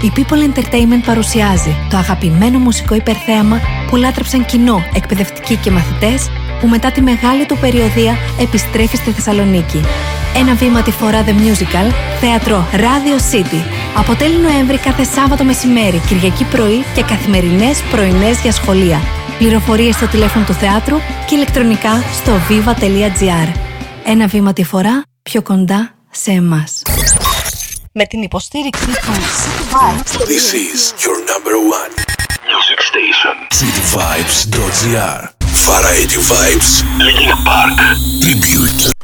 Η People Entertainment παρουσιάζει το αγαπημένο μουσικό υπερθέαμα που λάτρεψαν κοινό, εκπαιδευτικοί και μαθητές που μετά τη μεγάλη του περιοδία επιστρέφει στη Θεσσαλονίκη. Ένα βήμα τη φορά The Musical, θέατρο Radio City. Αποτέλει Νοέμβρη κάθε Σάββατο μεσημέρι, Κυριακή πρωί και καθημερινές πρωινές για σχολεία. Πληροφορίες στο τηλέφωνο του θεάτρου και ηλεκτρονικά στο viva.gr. Ένα βήμα τη φορά πιο κοντά σε εμάς. Με την υποστήριξη του City Vibes. This is your number one music station. cityvibes.gr Variety Vibes Linkin Park Tribute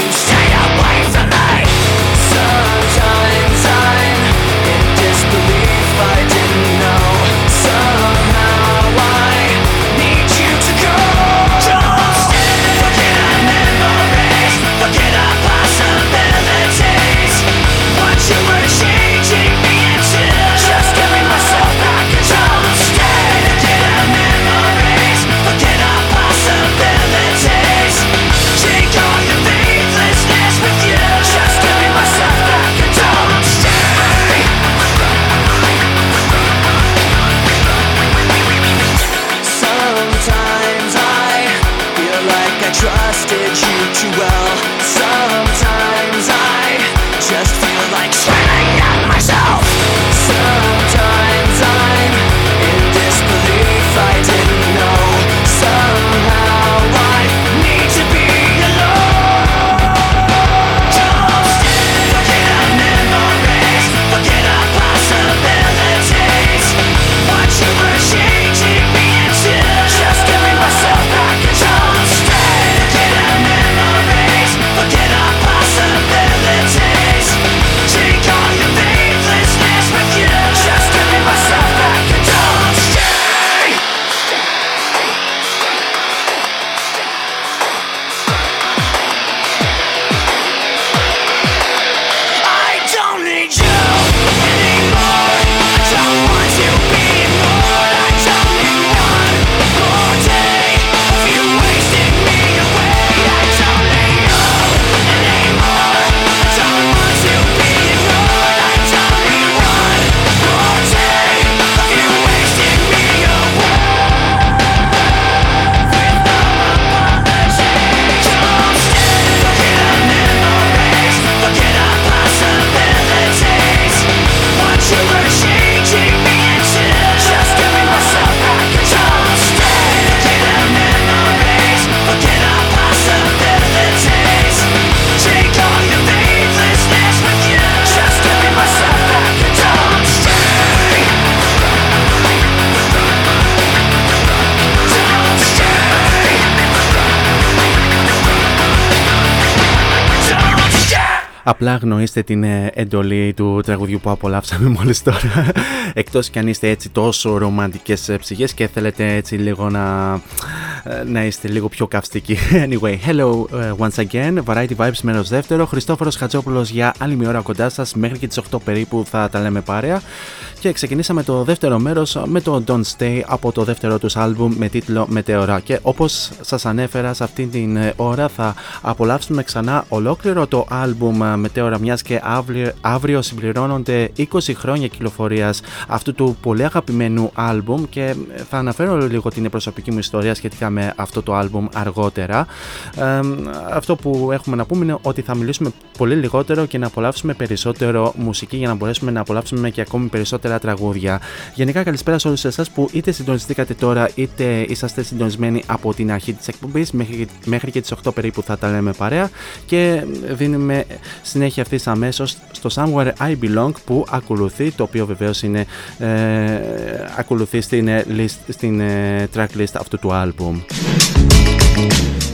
to stop. Απλά γνωρίστε την ε, εντολή του τραγουδιού που απολαύσαμε μόλις τώρα. Εκτός κι αν είστε έτσι τόσο ρομαντικές ε, ψυχές και θέλετε έτσι λίγο να, ε, να είστε λίγο πιο καυστικοί. Anyway, hello once again. Variety Vibes μέρος δεύτερο. Χριστόφορος Χατζόπουλος για άλλη μια ώρα κοντά σας. Μέχρι και τις 8 περίπου θα τα λέμε πάρεα. Και ξεκινήσαμε το δεύτερο μέρος με το Don't Stay από το δεύτερο τους άλμπουμ με τίτλο Μετεωρά. Και όπως σας ανέφερα σε αυτήν την ώρα θα απολαύσουμε ξανά ολόκληρο το άλμπουμ Μετέωρα μιας και αύριο, αύριο συμπληρώνονται 20 χρόνια κυκλοφορίας αυτού του πολύ αγαπημένου άλμπουμ και θα αναφέρω λίγο την προσωπική μου ιστορία σχετικά με αυτό το άλμπουμ αργότερα. Ε, αυτό που έχουμε να πούμε είναι ότι θα μιλήσουμε πολύ λιγότερο και να απολαύσουμε περισσότερο μουσική για να μπορέσουμε να απολαύσουμε και ακόμη περισσότερα τραγούδια. Γενικά καλησπέρα σε όλους εσάς που είτε συντονιστήκατε τώρα είτε είσαστε συντονισμένοι από την αρχή της εκπομπής μέχρι, μέχρι και τις 8 περίπου θα τα λέμε παρέα και δίνουμε συνέχεια αυτής αμέσως στο Somewhere I Belong που ακολουθεί, το οποίο βεβαίως είναι ε, ακολουθεί στην, ε, list, στην ε, tracklist αυτού του album. Instagram.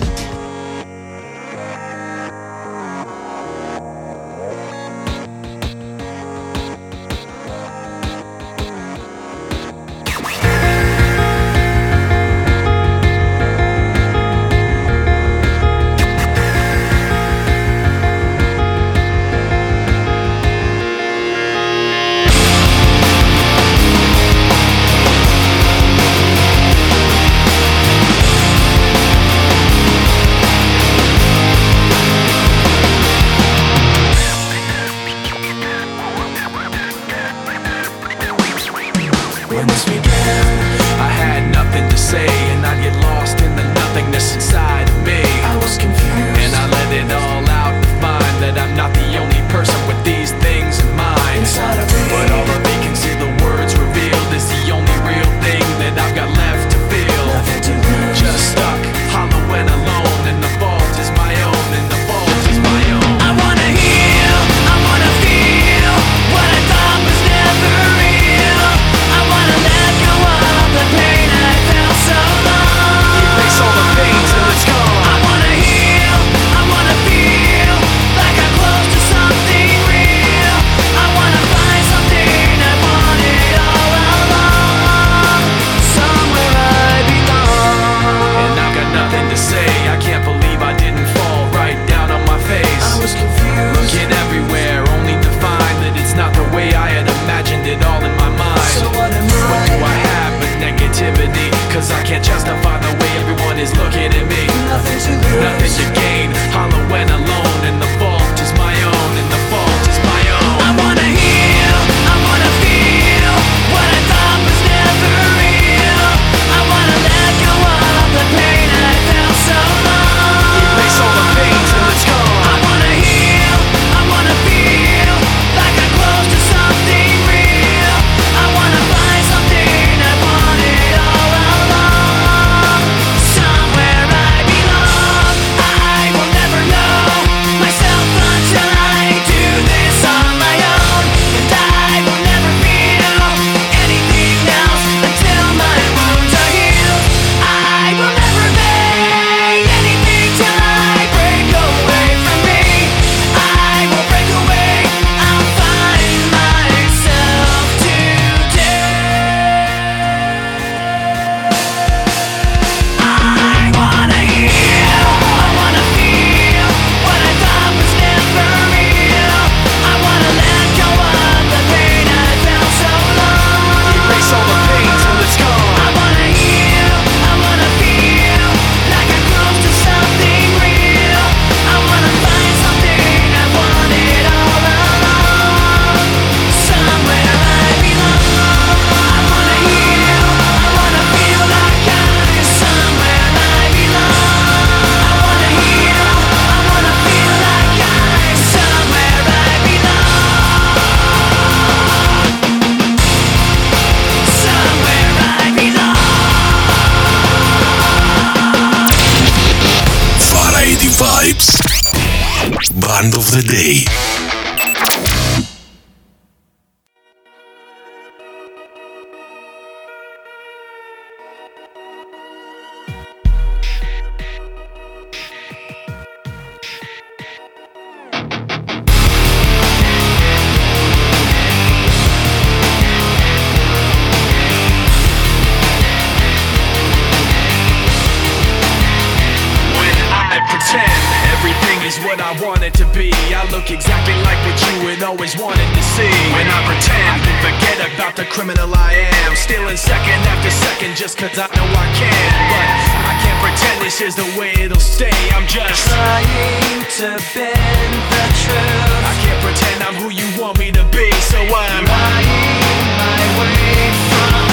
Be. I look exactly like what you had always wanted to see. When I pretend, I forget about the criminal I am. Stealing second after second just cause I know I can. But I can't pretend this is the way it'll stay. I'm just trying to bend the truth. I can't pretend I'm who you want me to be, so I'm lying my way from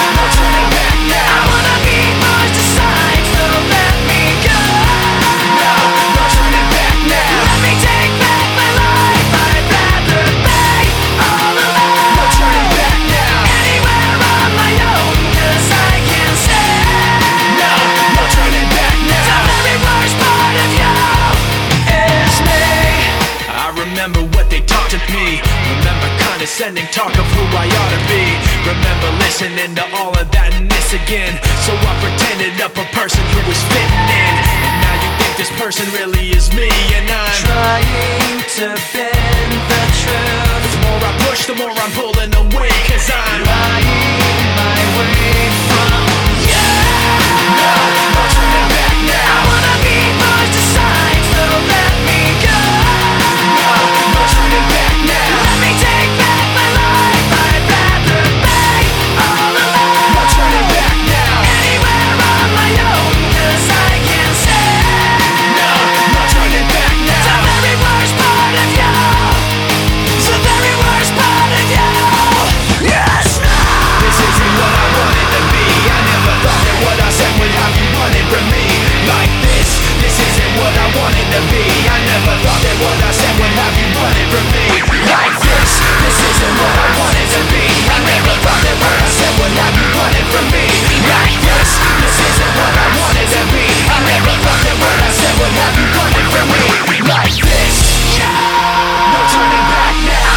you. Condescending talk of who I ought to be. Remember listening to all of that and this again. So I pretended up a person who was fitting in. And now you think this person really is me, and I'm Trying to bend the truth. The more I push, the more I'm pulling away. Cause I'm Lying my way from you. no, no To be. I never thought that what I said would have you running from me like this. This isn't what I wanted to be. I never thought that what I said would have you running from me like this. This isn't what I wanted to be. I never thought that what I said would have you running from me like this. No turning back now.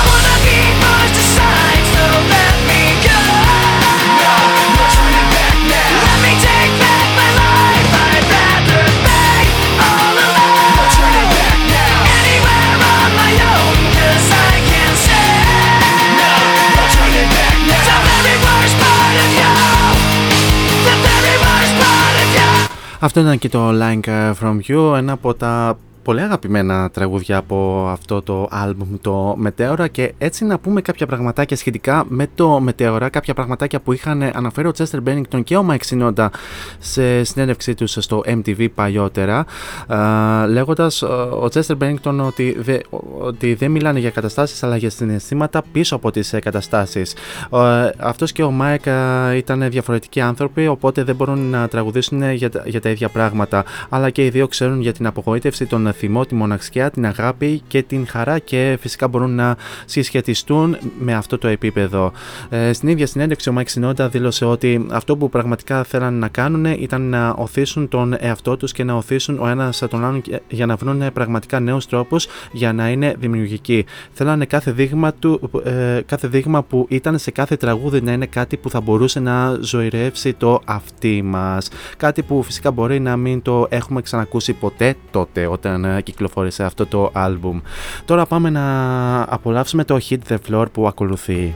Αυτό ήταν και το Like uh, From You, ένα από τα πολύ αγαπημένα τραγούδια από αυτό το άλμπουμ το Μετέωρα και έτσι να πούμε κάποια πραγματάκια σχετικά με το Μετέωρα, κάποια πραγματάκια που είχαν αναφέρει ο Chester Bennington και ο Mike Sinoda σε συνέντευξή τους στο MTV παλιότερα α, λέγοντας ε, ο Chester Bennington ότι, δε, ότι δεν μιλάνε για καταστάσεις αλλά για συναισθήματα πίσω από τις ε, καταστάσεις. Ε, αυτός και ο Mike ε, ήταν διαφορετικοί άνθρωποι οπότε δεν μπορούν να τραγουδήσουν για, τα- για τα ίδια πράγματα αλλά και οι δύο ξέρουν για την απογοήτευση, τον θυμό, τη μοναξιά, την αγάπη και την χαρά και φυσικά μπορούν να συσχετιστούν με αυτό το επίπεδο. Ε, στην ίδια συνέντευξη ο Mike Sinoda δήλωσε ότι αυτό που πραγματικά θέλαν να κάνουν ήταν να οθήσουν τον εαυτό τους και να οθήσουν ο ένας τον άλλον και- για να βρουν πραγματικά νέους τρόπους για να είναι δημιουργικοί. Θέλανε κάθε δείγμα, του, ε, κάθε δείγμα που ήταν σε κάθε τραγούδι να είναι κάτι που θα μπορούσε να ζωηρεύσει το αυτί μας. Κάτι που φυσικά μπορεί να μην το έχουμε ξανακούσει ποτέ τότε όταν ε, κυκλοφόρησε αυτό το άλμπουμ. Τώρα πάμε να απολαύσουμε το Hit the Floor που ακολουθεί.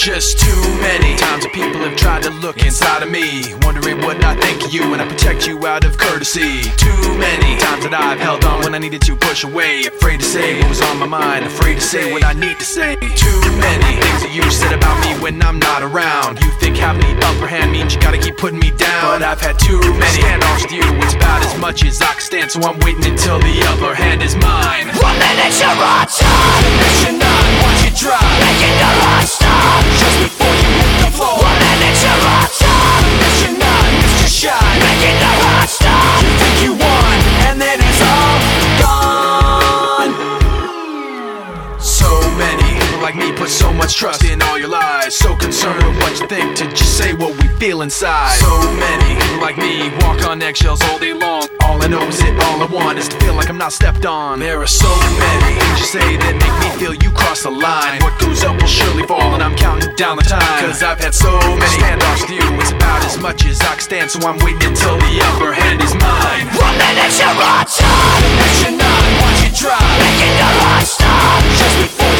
Just too many times that people have tried to look inside of me, wondering what I think of you when I protect you out of courtesy. Too many times that I've held on when I needed to push away, afraid to say what was on my mind, afraid to say what I need to say. Too many things that you said about me when I'm not around. You think having the upper hand means you gotta keep putting me down, but I've had too many handoffs with you. It's about as much as I can stand, so I'm waiting until the upper hand is mine. One minute you're on top, Mission nine, watch it Making the roster Just before you hit the floor. Making the You think you want put so much trust in all your lies. So concerned with what you think to just say what we feel inside. So many like me walk on eggshells all day long. All I know is it, all I want is to feel like I'm not stepped on. There are so many you say that make me feel you cross the line. What goes up will surely fall, and I'm counting down the time. Cause I've had so many standoffs with you, it's about as much as I can stand, so I'm waiting until the upper hand is mine. One minute you're on the next you're not, watch you drop. Making your heart stop, just before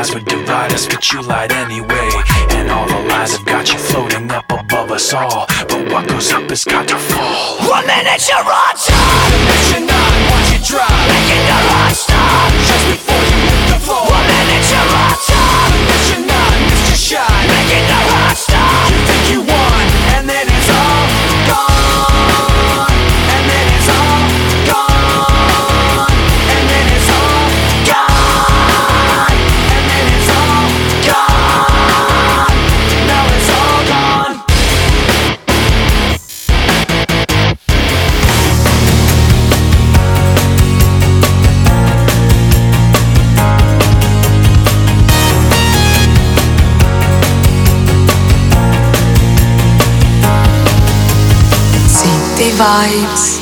Lies would divide us, but you lied anyway. And all the lies have got you floating up above us all. But what goes up has got to fall. One minute you're on top, the next you're not, watch you drop. Making your heart stop, just before you hit the floor. One minute you're on top, the next you're not, Mr. Shine. Making your heart stop, you think you won, Vibes.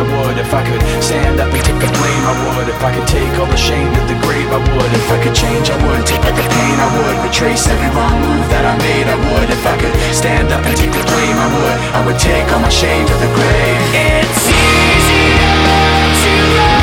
I would. If I could stand up and take the blame, I would. If I could take all the shame to the grave, I would. If I could change, I would. Take the pain, I would. Retrace every wrong move that I made, I would. If I could stand up and take the blame, I would. I would take all my shame to the grave. It's easier to run,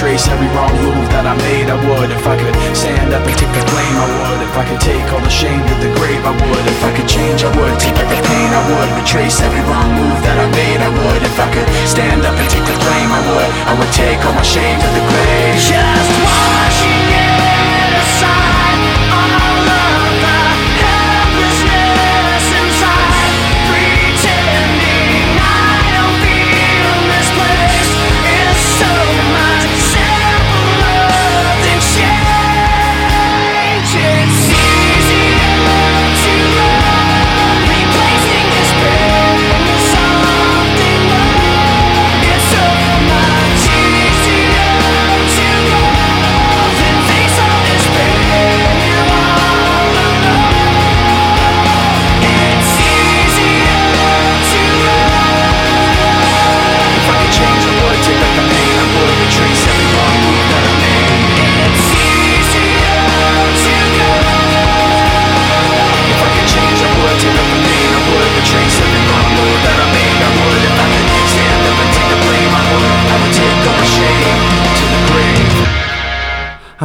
Retrace every wrong move that I made, I would. If I could stand up and take the blame, I would. If I could take all the shame to the grave, I would. If I could change, I would. Take the pain, I would. Retrace every wrong move that I made, I would. If I could stand up and take the blame, I would. I would take all my shame to the grave. Just washing it aside, all of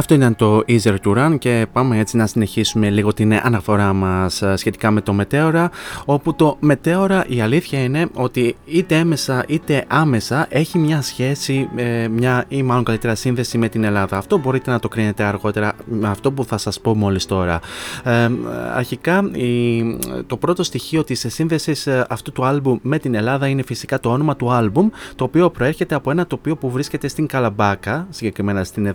Αυτό ήταν το Easier to Run και πάμε έτσι να συνεχίσουμε λίγο την αναφορά μας ε, σχετικά με το μετέωρα όπου το μετέωρα η αλήθεια είναι ότι είτε έμεσα είτε άμεσα έχει μια σχέση ε, μια, ή μάλλον καλύτερα σύνδεση με την Ελλάδα. Αυτό μπορείτε να το κρίνετε αργότερα με αυτό που θα σας πω μόλις τώρα. Ε, αρχικά η, το πρώτο στοιχείο της σύνδεσης ε, αυτού του άλμπουμ με την Ελλάδα είναι φυσικά το όνομα του άλμπουμ το οποίο προέρχεται από ένα τοπίο που βρίσκεται στην Καλαμπάκα συγκεκριμένα στην,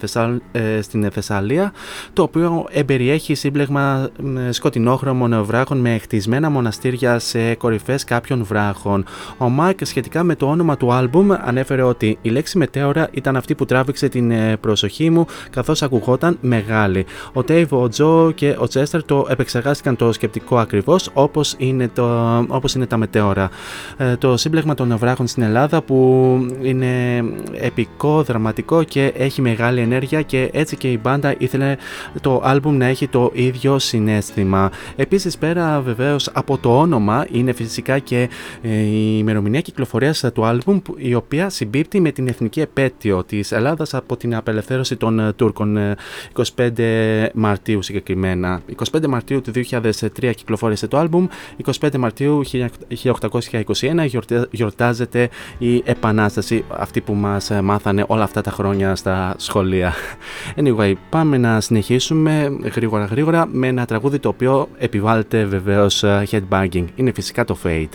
στην Θεσσαλία το οποίο εμπεριέχει σύμπλεγμα σκοτεινόχρωμων βράχων με χτισμένα μοναστήρια σε κορυφές κάποιων βράχων. Ο Μάικ σχετικά με το όνομα του άλμπουμ ανέφερε ότι η λέξη Meteora ήταν αυτή που τράβηξε την ε, προσοχή μου καθώς ακουγόταν μεγάλη. Ο Dave, ο Τζο και ο Τσέστερ το επεξεργάστηκαν το σκεπτικό ακριβώς όπως είναι, όπως είναι τα μετέωρα. Ε, το σύμπλεγμα των βράχων στην Ελλάδα που είναι επικό, δραματικό και έχει μεγάλη ενέργεια και έτσι και η μπάντα ήθελε το άλμπουμ να έχει το ίδιο συνέστημα. Επίσης πέρα βεβαίως από το όνομα είναι φυσικά και ε, η ημερομηνία κυκλοφορίας του άλμπουμ η οποία συμπίπτει με την εθνική επέτειο της Ελλάδας από την απελευθέρωση των ε, Τούρκων 25 ε, Μαρτίου συγκεκριμένα. 25 Μαρτίου του 2003 κυκλοφόρησε το άλμπουμ, 25 Μαρτίου 1821 γιορτάζεται η Επανάσταση αυτή που μας μάθανε όλα αυτά τα χρόνια στα σχολεία. Anyway, πάμε να συνεχίσουμε γρήγορα γρήγορα με ένα τραγούδι το οποίο επιβάλλεται βεβαίως ε, headbanging. Είναι φυσικά το Fade.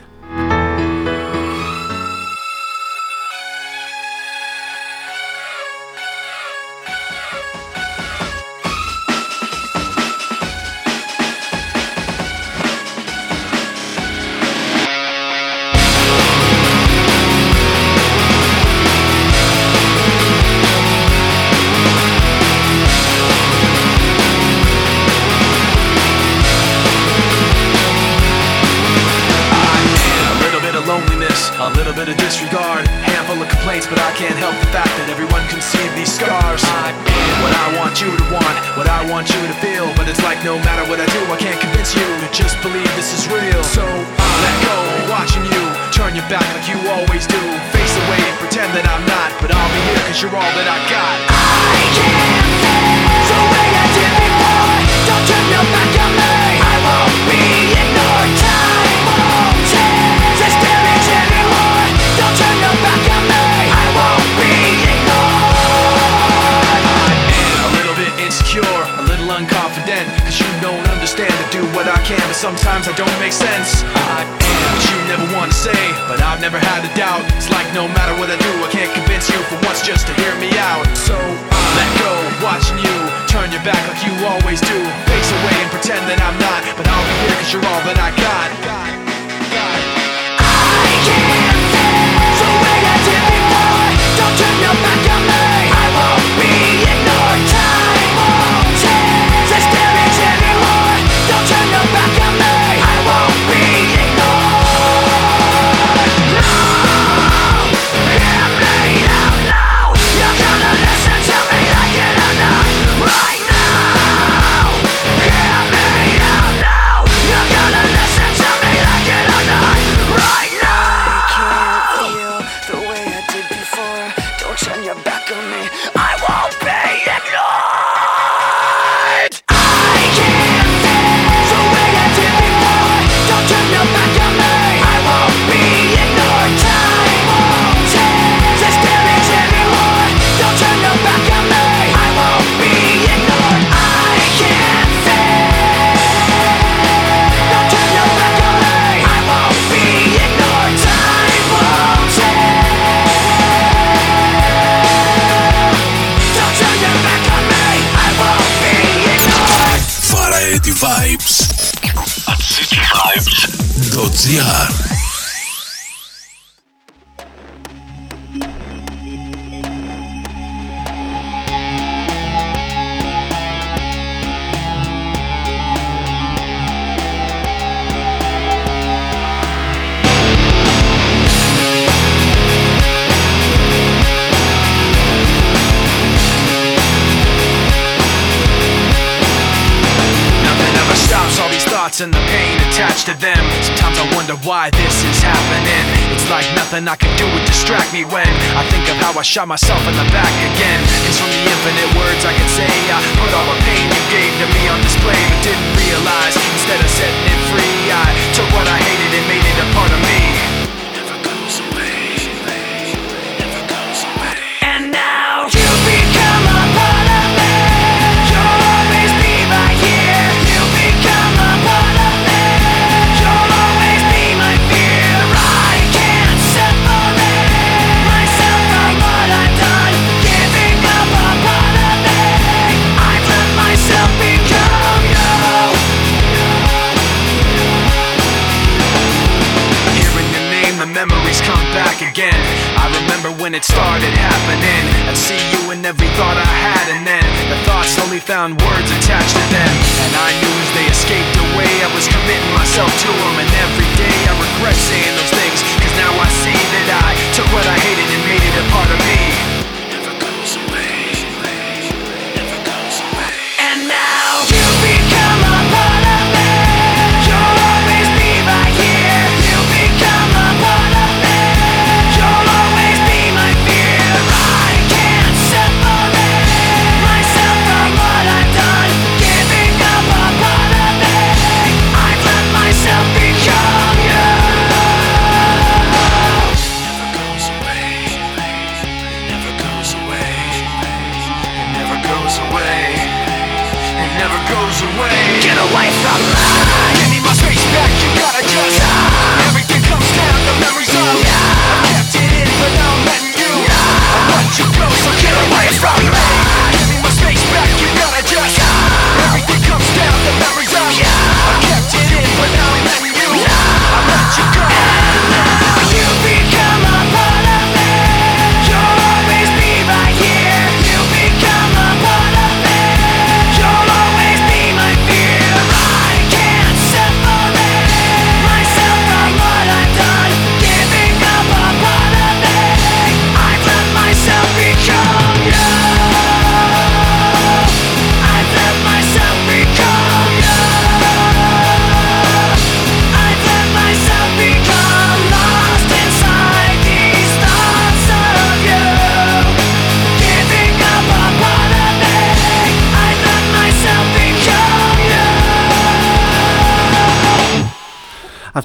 Shot myself in the back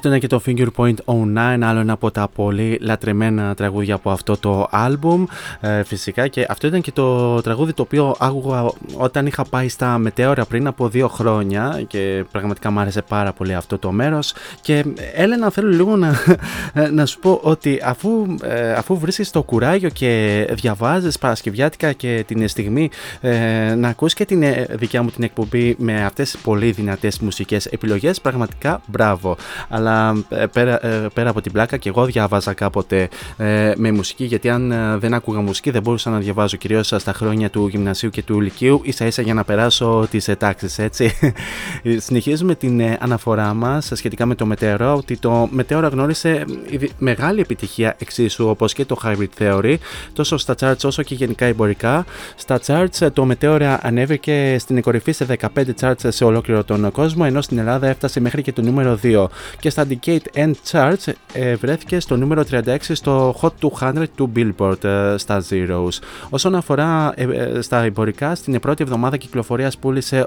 Αυτό είναι και το Finger Point 09, άλλο ένα από τα πολύ λατρεμένα τραγούδια από αυτό το άλμπουμ. Ε, φυσικά και αυτό ήταν και το τραγούδι το οποίο άκουγα όταν είχα πάει στα Μετέωρα πριν από δύο χρόνια και πραγματικά μου άρεσε πάρα πολύ αυτό το μέρος και Έλενα θέλω λίγο να, να σου πω ότι αφού, ε, αφού βρίσκεις το κουράγιο και διαβάζεις Παρασκευιάτικα και την στιγμή ε, να ακούς και την ε, δικιά μου την εκπομπή με αυτές τις πολύ δυνατές μουσικές επιλογές πραγματικά μπράβο. Αλλά ε, πέρα, ε, πέρα από την πλάκα και εγώ διάβαζα κάποτε ε, με μουσική γιατί αν ε, δεν άκουγα μουσική δεν μπορούσα να διαβάζω κυρίως στα χρόνια του γυμνασίου και του λυκείου ίσα ίσα για να περάσω τις ε, τάξεις έτσι. Συνεχίζουμε την ε, αναφορά μας σχετικά με το Meteora ότι το Meteora γνώρισε ε, μεγάλη επιτυχία εξίσου όπως και το Hybrid Theory τόσο στα charts όσο και γενικά εμπορικά. Στα charts ε, το Meteora ανέβηκε στην κορυφή σε 15 charts σε ολόκληρο τον κόσμο ενώ στην Ελλάδα έφτασε μέχρι και το νούμερο 2 και στα Decade End Charts ε, βρέθηκε στο νούμερο 36 στο Hot 200 του Billboard ε, στα Zeros. Όσον αφορά ε, ε, στα εμπορικά, στην πρώτη εβδομάδα κυκλοφορίας πούλησε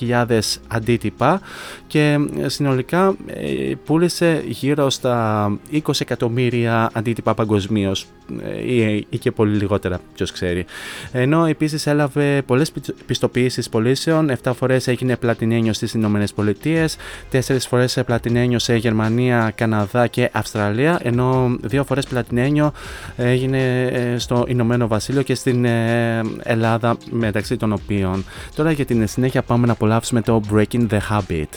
810.000 αντίτυπα και ε, συνολικά ε, πούλησε γύρω στα 20 εκατομμύρια αντίτυπα παγκοσμίως ή, ή και πολύ λιγότερα, ποιος ξέρει. Ενώ επίσης έλαβε πολλές πιστοποιήσεις πωλήσεων, 7 φορές έγινε πλατινένιο στις Ηνωμένες Πολιτείες, 4 φορές πλατινένιο σε Γερμανία, Καναδά και Αυστραλία, ενώ 2 φορές πλατινένιο έγινε ε, στο Ηνωμένο Βασίλειο και στην ε, Ελλάδα, μεταξύ των οποίων. Τώρα για την συνέχεια πάμε να απολαύσουμε το Breaking the Habit.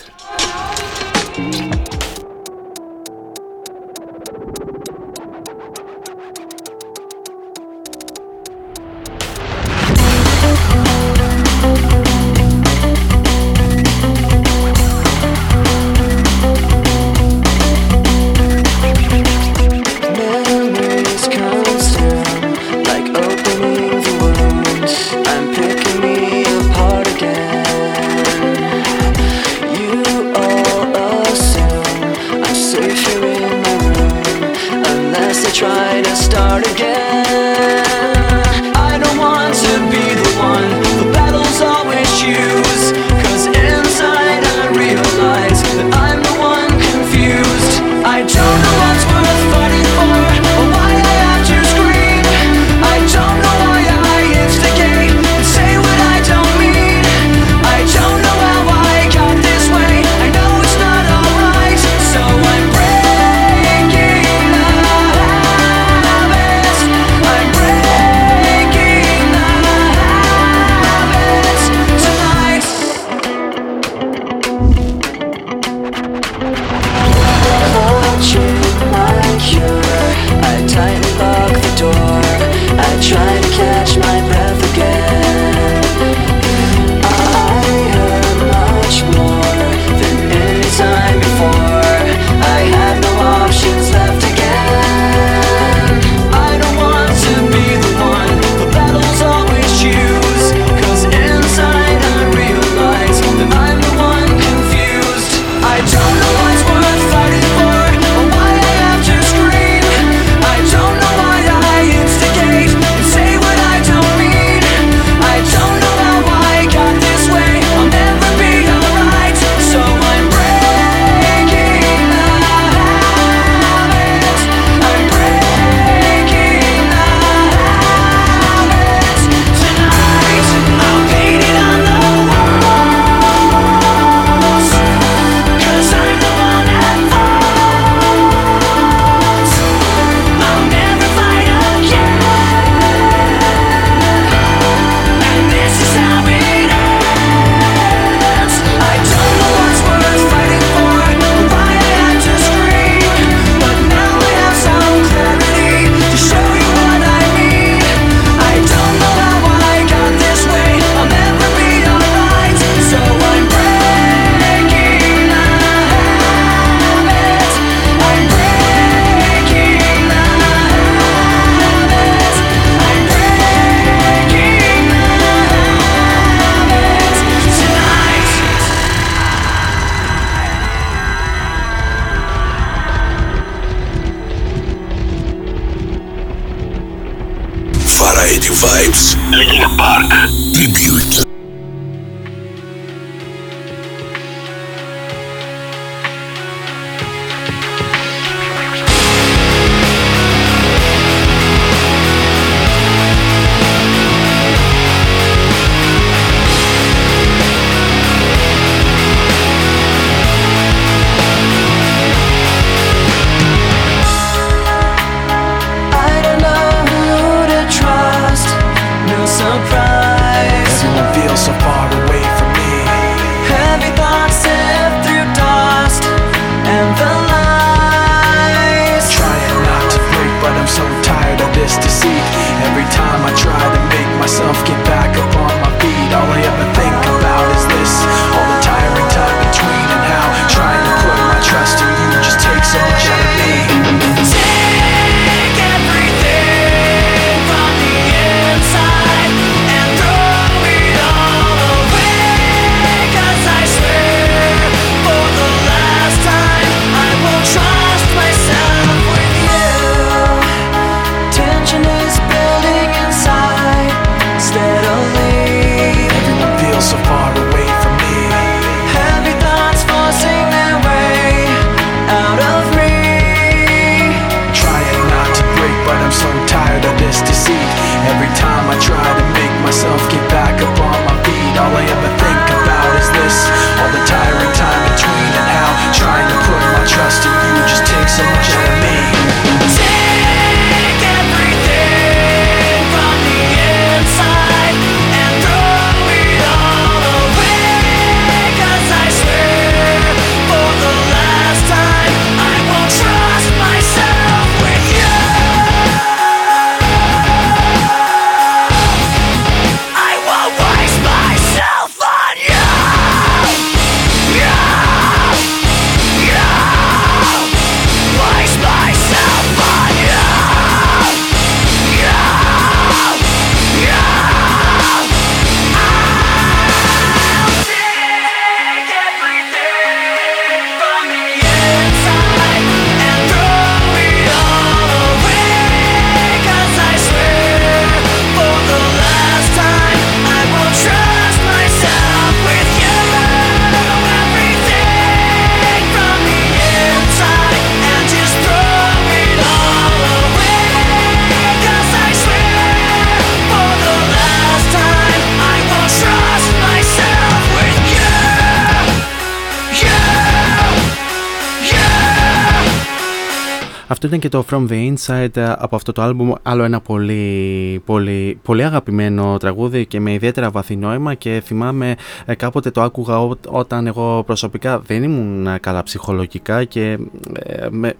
Ήταν και το From the Inside ε, από αυτό το άλμπουμ, άλλο ένα πολύ, πολύ, πολύ αγαπημένο τραγούδι και με ιδιαίτερα βαθύ νόημα και θυμάμαι ε, κάποτε το άκουγα όταν εγώ προσωπικά δεν ήμουν καλά ψυχολογικά και ε, με,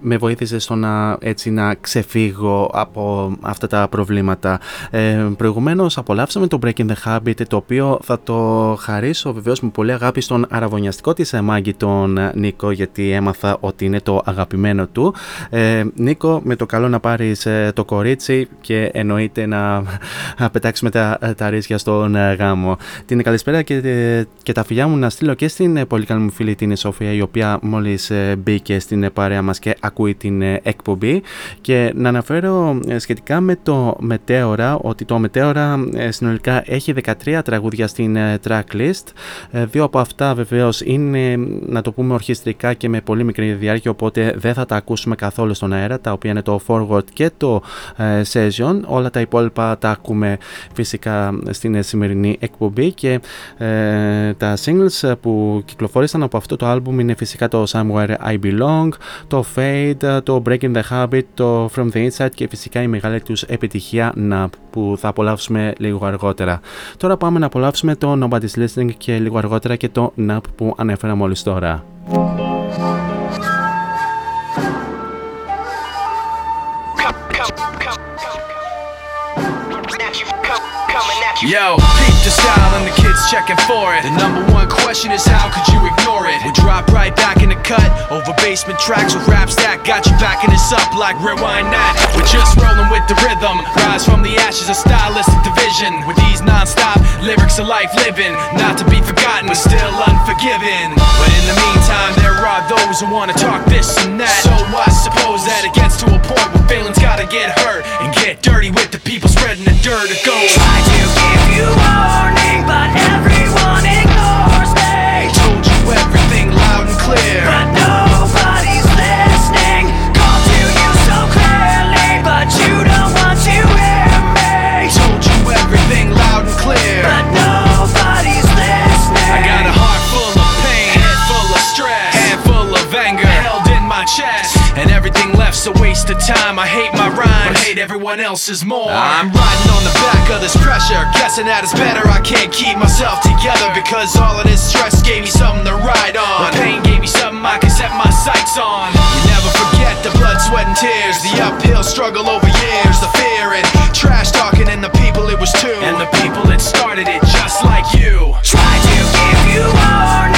με βοήθησε στο να, έτσι, να ξεφύγω από αυτά τα προβλήματα. Ε, προηγουμένως απολαύσαμε το Breaking the Habit το οποίο θα το χαρίσω βεβαίως με πολύ αγάπη στον αραβωνιαστικό της Μάγκη τον Νίκο γιατί έμαθα ότι είναι το αγαπημένο του. Ε, Νίκο, με το καλό να πάρεις ε, το κορίτσι και εννοείται να, να πετάξουμε τα, τα ρίζια στον ε, γάμο. Την καλησπέρα και, και τα φιλιά μου να στείλω και στην πολύ καλή μου φίλη την Σοφία, η οποία μόλις μπήκε στην παρέα μας και ακούει την εκπομπή. Και να αναφέρω σχετικά με το Μετέωρα ότι το Μετέωρα συνολικά έχει 13 τραγούδια στην tracklist. Δύο από αυτά βεβαίως είναι, να το πούμε, ορχιστρικά και με πολύ μικρή διάρκεια, οπότε δεν θα τα ακούσουμε καθόλου καθόλου στον αέρα, τα οποία είναι το forward και το ε, session. Όλα τα υπόλοιπα τα ακούμε φυσικά στην σημερινή εκπομπή και ε, τα singles που κυκλοφόρησαν από αυτό το album είναι φυσικά το Somewhere I Belong, το Fade, το Breaking the Habit, το From the Inside και φυσικά η μεγάλη τους επιτυχία Nap που θα απολαύσουμε λίγο αργότερα. Τώρα πάμε να απολαύσουμε το Nobody's Listening και λίγο αργότερα και το Nap που ανέφερα μόλις τώρα. Yo, peep the style and the kids checking for it. The number one question is how could you ignore it? We drop right back in the cut over basement tracks with raps that got you backing us up like rewind that. We're just rolling with the rhythm, rise from the ashes of stylistic division. With these non-stop lyrics of life living, not to be forgotten, but still unforgiven. But in the meantime, there are those who wanna talk this and that. So I suppose that it gets to a point feelings gotta get hurt and get dirty with the people spreading the dirt. It goes. Try to give you warning, but everyone ignores me. Told you everything loud and clear. Time. I hate my rhymes, but hate everyone else's more. I'm riding on the back of this pressure, guessing that it's better. I can't keep myself together because all of this stress gave me something to ride on. The pain gave me something I can set my sights on. You never forget the blood, sweat, and tears, the uphill struggle over years, the fear and trash talking, and the people it was to, and the people that started it just like you. Try to give you warning,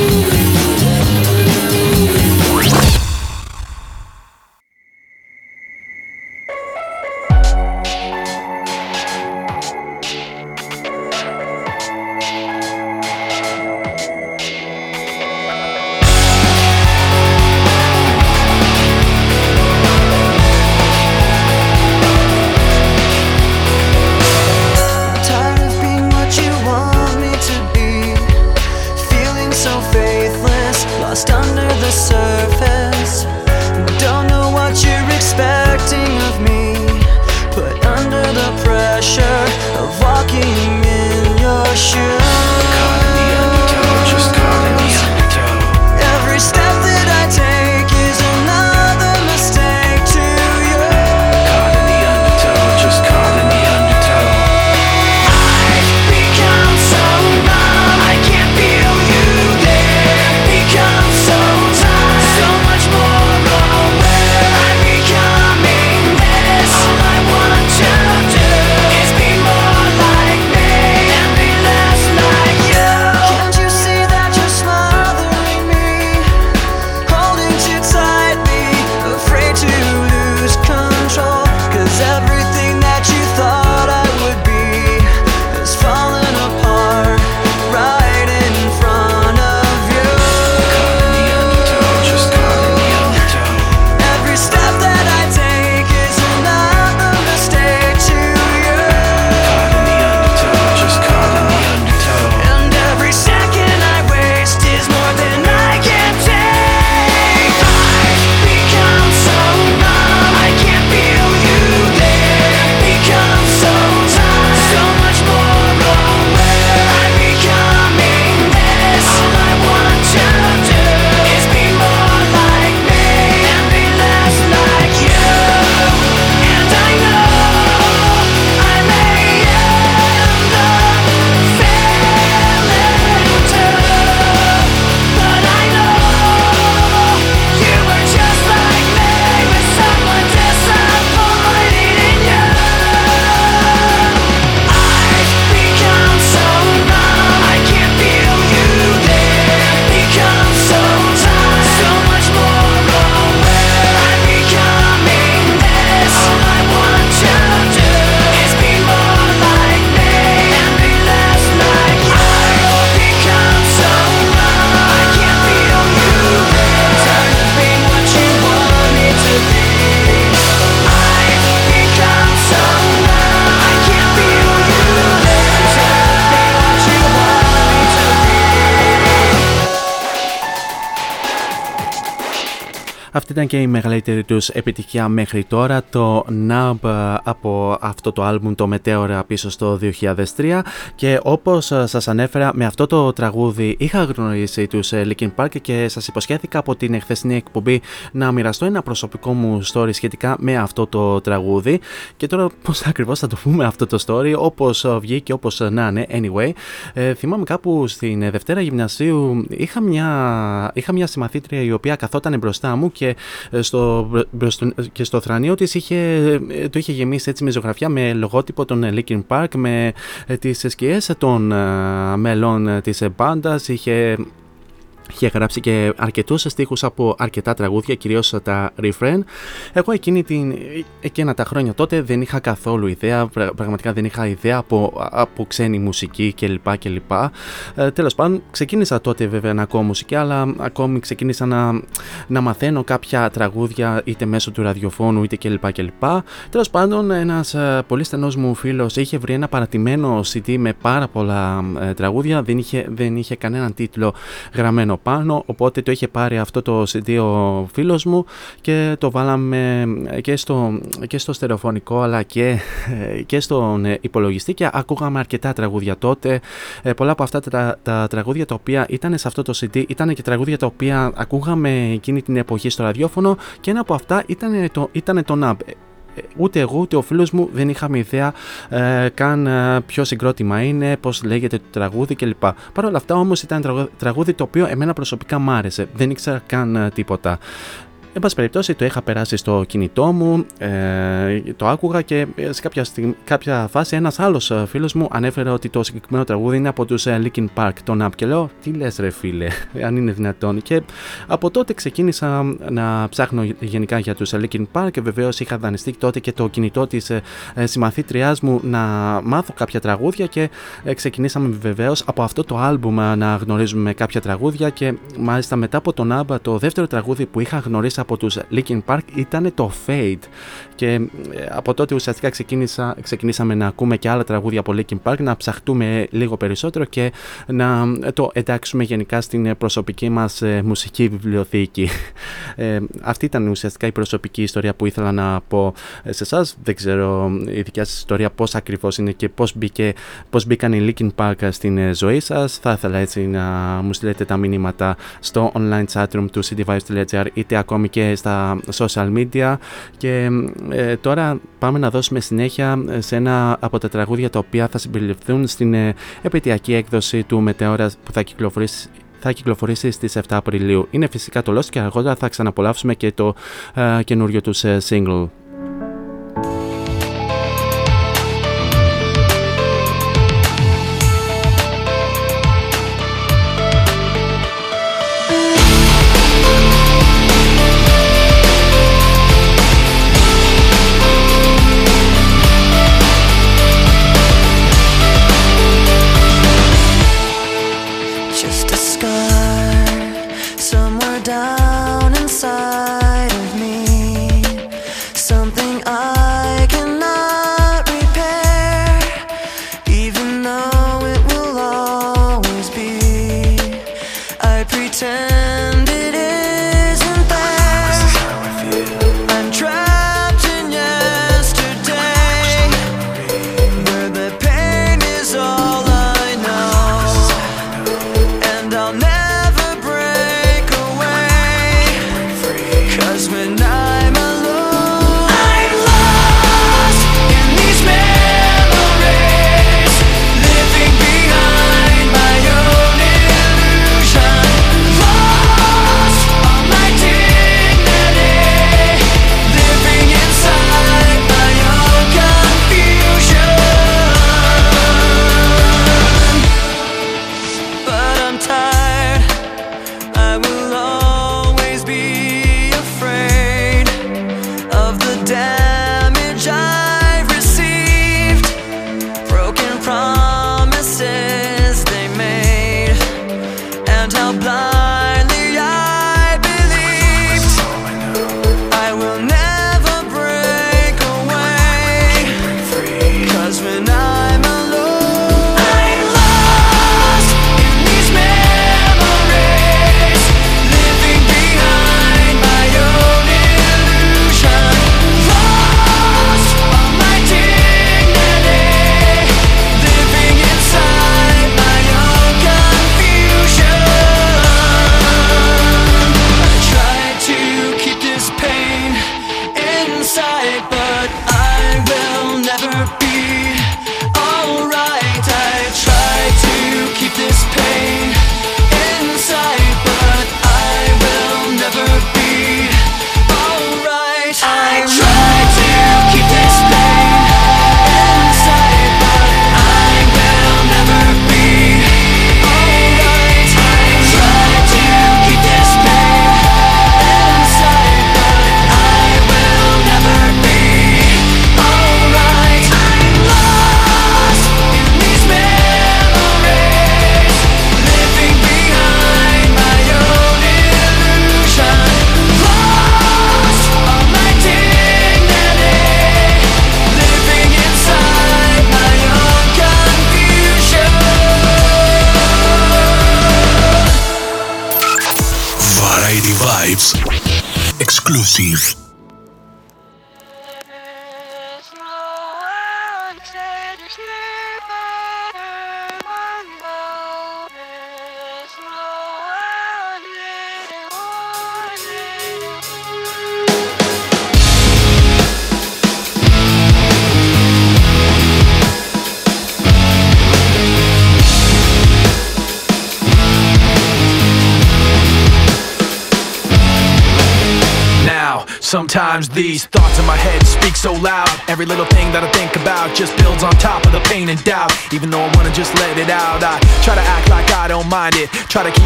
Αυτή ήταν και η μεγαλύτερη τους επιτυχία μέχρι τώρα, το Nub από αυτό το άλμπουμ το Μετέωρα πίσω στο 2003 και όπως σας ανέφερα με αυτό το τραγούδι είχα γνωρίσει τους Linkin Park και σας υποσχέθηκα από την εχθεσινή εκπομπή να μοιραστώ ένα προσωπικό μου story σχετικά με αυτό το τραγούδι. Και τώρα πώς ακριβώς θα το πούμε αυτό το story όπως βγήκε όπως να είναι anyway. Ε, θυμάμαι κάπου στην Δευτέρα Γυμνασίου είχα μια, είχα μια συμμαθήτρια η οποία καθόταν μπροστά μου και ε, στο, και στο θρανίο της είχε, ε, το είχε γεμίσει έτσι με ζωγραφιά με λογότυπο των Linkin Park με ε, τις σκιές των μελών της μπάντας. Είχε Είχε γράψει και αρκετούς στίχους από αρκετά τραγούδια, κυρίως τα refrain. Εγώ εκείνη την, εκείνα τα χρόνια τότε δεν είχα καθόλου ιδέα, πραγματικά δεν είχα ιδέα από, από ξένη μουσική κλπ. κλπ. Ε, Τέλος πάντων, ξεκίνησα τότε βέβαια να ακούω μουσική, αλλά ακόμη ξεκίνησα να, να μαθαίνω κάποια τραγούδια είτε μέσω του ραδιοφώνου είτε κλπ. κλπ. Τέλος πάντων, ένας ε, πολύ στενός μου φίλος είχε βρει ένα παρατημένο CD με πάρα πολλά ε, τραγούδια, δεν είχε, δεν είχε κανέναν τίτλο γραμμένο πάνω οπότε το είχε πάρει αυτό το CD ο φίλος μου και το βάλαμε και στο, και στο στερεοφωνικό αλλά και, και στον υπολογιστή και ακούγαμε αρκετά τραγούδια τότε. Ε, πολλά από αυτά τα, τα τραγούδια τα οποία ήταν σε αυτό το CD ήταν και τραγούδια τα οποία ακούγαμε εκείνη την εποχή στο ραδιόφωνο και ένα από αυτά ήταν το, ήταν το NAB ούτε εγώ ούτε ο φίλος μου δεν είχαμε ιδέα ε, καν ε, ποιο συγκρότημα είναι, πώς λέγεται το τραγούδι κλπ. Παρ' όλα αυτά όμως ήταν τραγούδι το οποίο εμένα προσωπικά μ' άρεσε, δεν ήξερα καν ε, τίποτα. Εν πάση περιπτώσει το είχα περάσει στο κινητό μου, ε, το άκουγα και σε κάποια, κάποια φάση ένας άλλος ε, φίλος μου ανέφερε ότι το συγκεκριμένο τραγούδι είναι από τους ε, Linkin Park, τον App και λέω τι λες ρε φίλε, αν είναι δυνατόν και από τότε ξεκίνησα να ψάχνω γενικά για τους Linkin Park και βεβαίως είχα δανειστεί τότε και το κινητό της ε, συμμαθήτριάς μου να μάθω κάποια τραγούδια και ξεκινήσαμε βεβαίως από αυτό το άλμπουμ να γνωρίζουμε κάποια τραγούδια και μάλιστα μετά από τον Άμπα το δεύτερο τραγούδι που είχα γνωρίσει από τους Linkin Park ήταν το Fade και ε, από τότε ουσιαστικά ξεκίνησα, ξεκινήσαμε να ακούμε και άλλα τραγούδια από Linkin Park να ψαχτούμε λίγο περισσότερο και να το εντάξουμε γενικά στην προσωπική μας ε, μουσική βιβλιοθήκη. Ε, αυτή ήταν ουσιαστικά η προσωπική ιστορία που ήθελα να πω σε εσάς. δεν ξέρω η δικιά σας ιστορία πώς ακριβώς είναι και πώς, μπήκε, πώς μπήκαν οι Linkin Park στην ζωή σας. Θα ήθελα έτσι να μου στείλετε τα μηνύματα στο online chatroom του cityvibes.gr είτε ακόμη και στα social media. Και ε, τώρα πάμε να δώσουμε συνέχεια σε ένα από τα τραγούδια τα οποία θα συμπεριληφθούν στην ε, επαιτειακή έκδοση του Μετεώρα που θα κυκλοφορήσει θα κυκλοφορήσει στις 7 Απριλίου. Είναι φυσικά το Lost και αργότερα θα ξαναπολαύσουμε και το ε, καινούριο τους ε, single.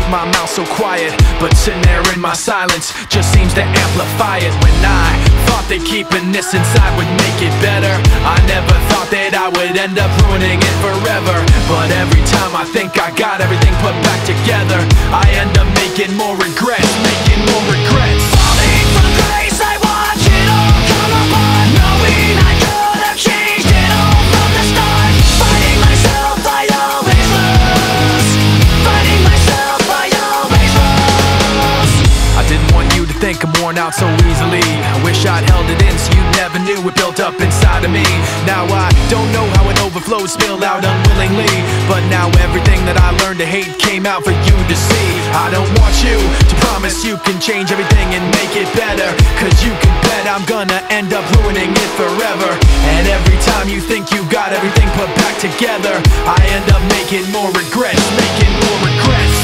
My mouth so quiet, but sitting there in my silence just seems to amplify it. When I thought that keeping this inside would make it better, I never thought that I would end up ruining it forever. But every time I think I got everything put back together, I end up making more spilled out unwillingly. But now everything that I learned to hate came out for you to see. I don't want you to promise you can change everything and make it better. Cause you can bet I'm gonna end up ruining it forever. And every time you think you've got everything put back together, I end up making more regrets, making more regrets.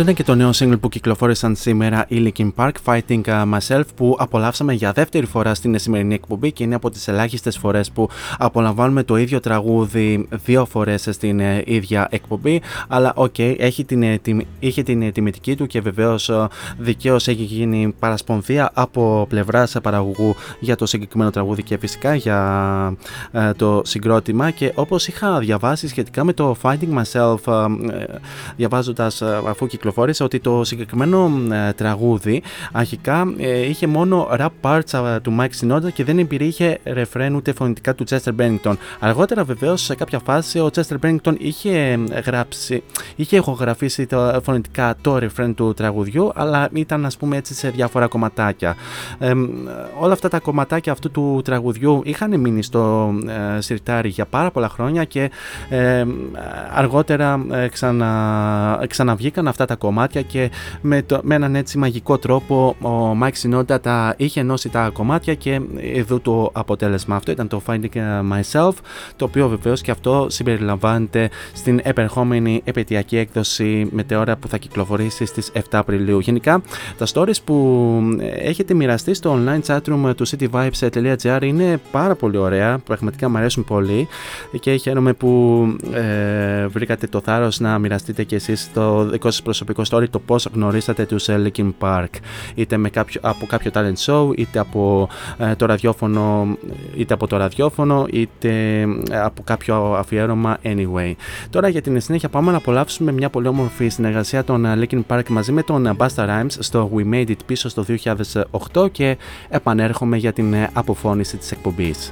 Αυτό είναι και το νέο single που κυκλοφόρησαν σήμερα οι Linkin Park Fighting uh, Myself που απολαύσαμε για δεύτερη φορά στην σημερινή εκπομπή και είναι από τις ελάχιστες φορές που απολαμβάνουμε το ίδιο τραγούδι δύο φορές στην ε, ίδια εκπομπή. Αλλά οκ, έχει την, ε, τιμ- είχε την ε, τιμητική του και βεβαίως ε, δικαίως έχει γίνει παρασπονδία από πλευράς παραγωγού για το συγκεκριμένο τραγούδι και φυσικά για ε, το συγκρότημα. Και όπως είχα διαβάσει σχετικά με το Fighting Myself ε, ε, διαβάζοντας ε, αφού κυκλοφόρησε ότι το συγκεκριμένο ε, τραγούδι αρχικά ε, είχε μόνο rap parts ε, του Mike Shinoda και δεν υπήρχε ρεφρέν ούτε φωνητικά του Chester Bennington. Αργότερα βεβαίως σε κάποια φάση ο Chester Bennington είχε ε, γράψει, είχε ηχογραφήσει το, φωνητικά το ρεφρέν του τραγουδιού αλλά ήταν ας πούμε έτσι σε διάφορα κομματάκια. Ε, όλα αυτά τα κομματάκια αυτού του τραγουδιού είχαν μείνει στο ε, σιρτάρι για πάρα πολλά χρόνια και ε, αργότερα ε, ξανα, ξαναβγήκαν αυτά τα κομμάτια και με, το, με έναν έτσι μαγικό τρόπο ο Mike Shinoda τα είχε ενώσει τα κομμάτια και εδώ το αποτέλεσμα αυτό ήταν το Finding Myself το οποίο βεβαίως και αυτό συμπεριλαμβάνεται στην επερχόμενη επαιτειακή έκδοση μετεώρα που θα κυκλοφορήσει στις 7 Απριλίου. Γενικά τα stories που έχετε μοιραστεί στο online chatroom του cityvibes.gr είναι πάρα πολύ ωραία, πραγματικά μου αρέσουν πολύ και χαίρομαι που ε, βρήκατε το θάρρος να μοιραστείτε και εσείς το δικό σας προσωπικό story το πώς γνωρίσατε τους Linkin Park. Είτε με κάποιο, από κάποιο talent show, είτε από το ραδιόφωνο, είτε από το ραδιόφωνο, είτε από κάποιο αφιέρωμα anyway. Τώρα για την συνέχεια πάμε να απολαύσουμε μια πολύ όμορφη συνεργασία των Linkin Park μαζί με τον Basta Rhymes στο We Made It πίσω στο 2008 και επανέρχομαι για την αποφώνηση της εκπομπής.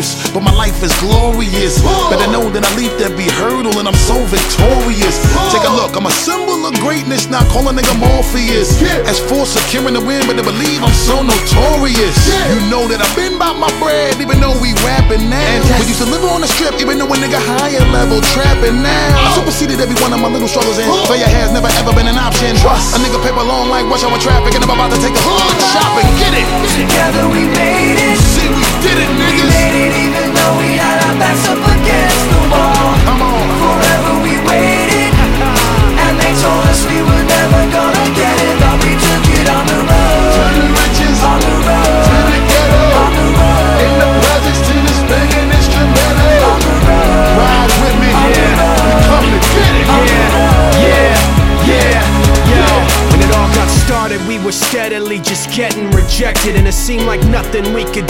Worst, but my life is glorious. Better know that I leave be hurdle and I'm so victorious. Take a look, I'm a symbol of greatness, not calling nigga Morpheus. As for securing the win, but to believe I'm so notorious. You know that I've been by my bread, even though we rapping now. We used to live on the strip, even though a nigga higher level trapping now. I superseded every one of my little struggles and failure has never ever been an option. Trust. A nigga paper long like rush hour traffic and I'm about to take a hood shopping. Get it! Together we made it. See, we did it, niggas. We made it even though we had our backs up against the wall. Come on. Forever we waited, and they told us we were never gonna get it, but we took it on the road. To the riches, on the road, to the ghetto, on the road, in the projects to this banging instrumental. on the road, Ride with me, yeah. We come to get it, Yeah, yeah, yeah, yeah. When it all got started, we were steadily just getting rejected, and it seemed like nothing we could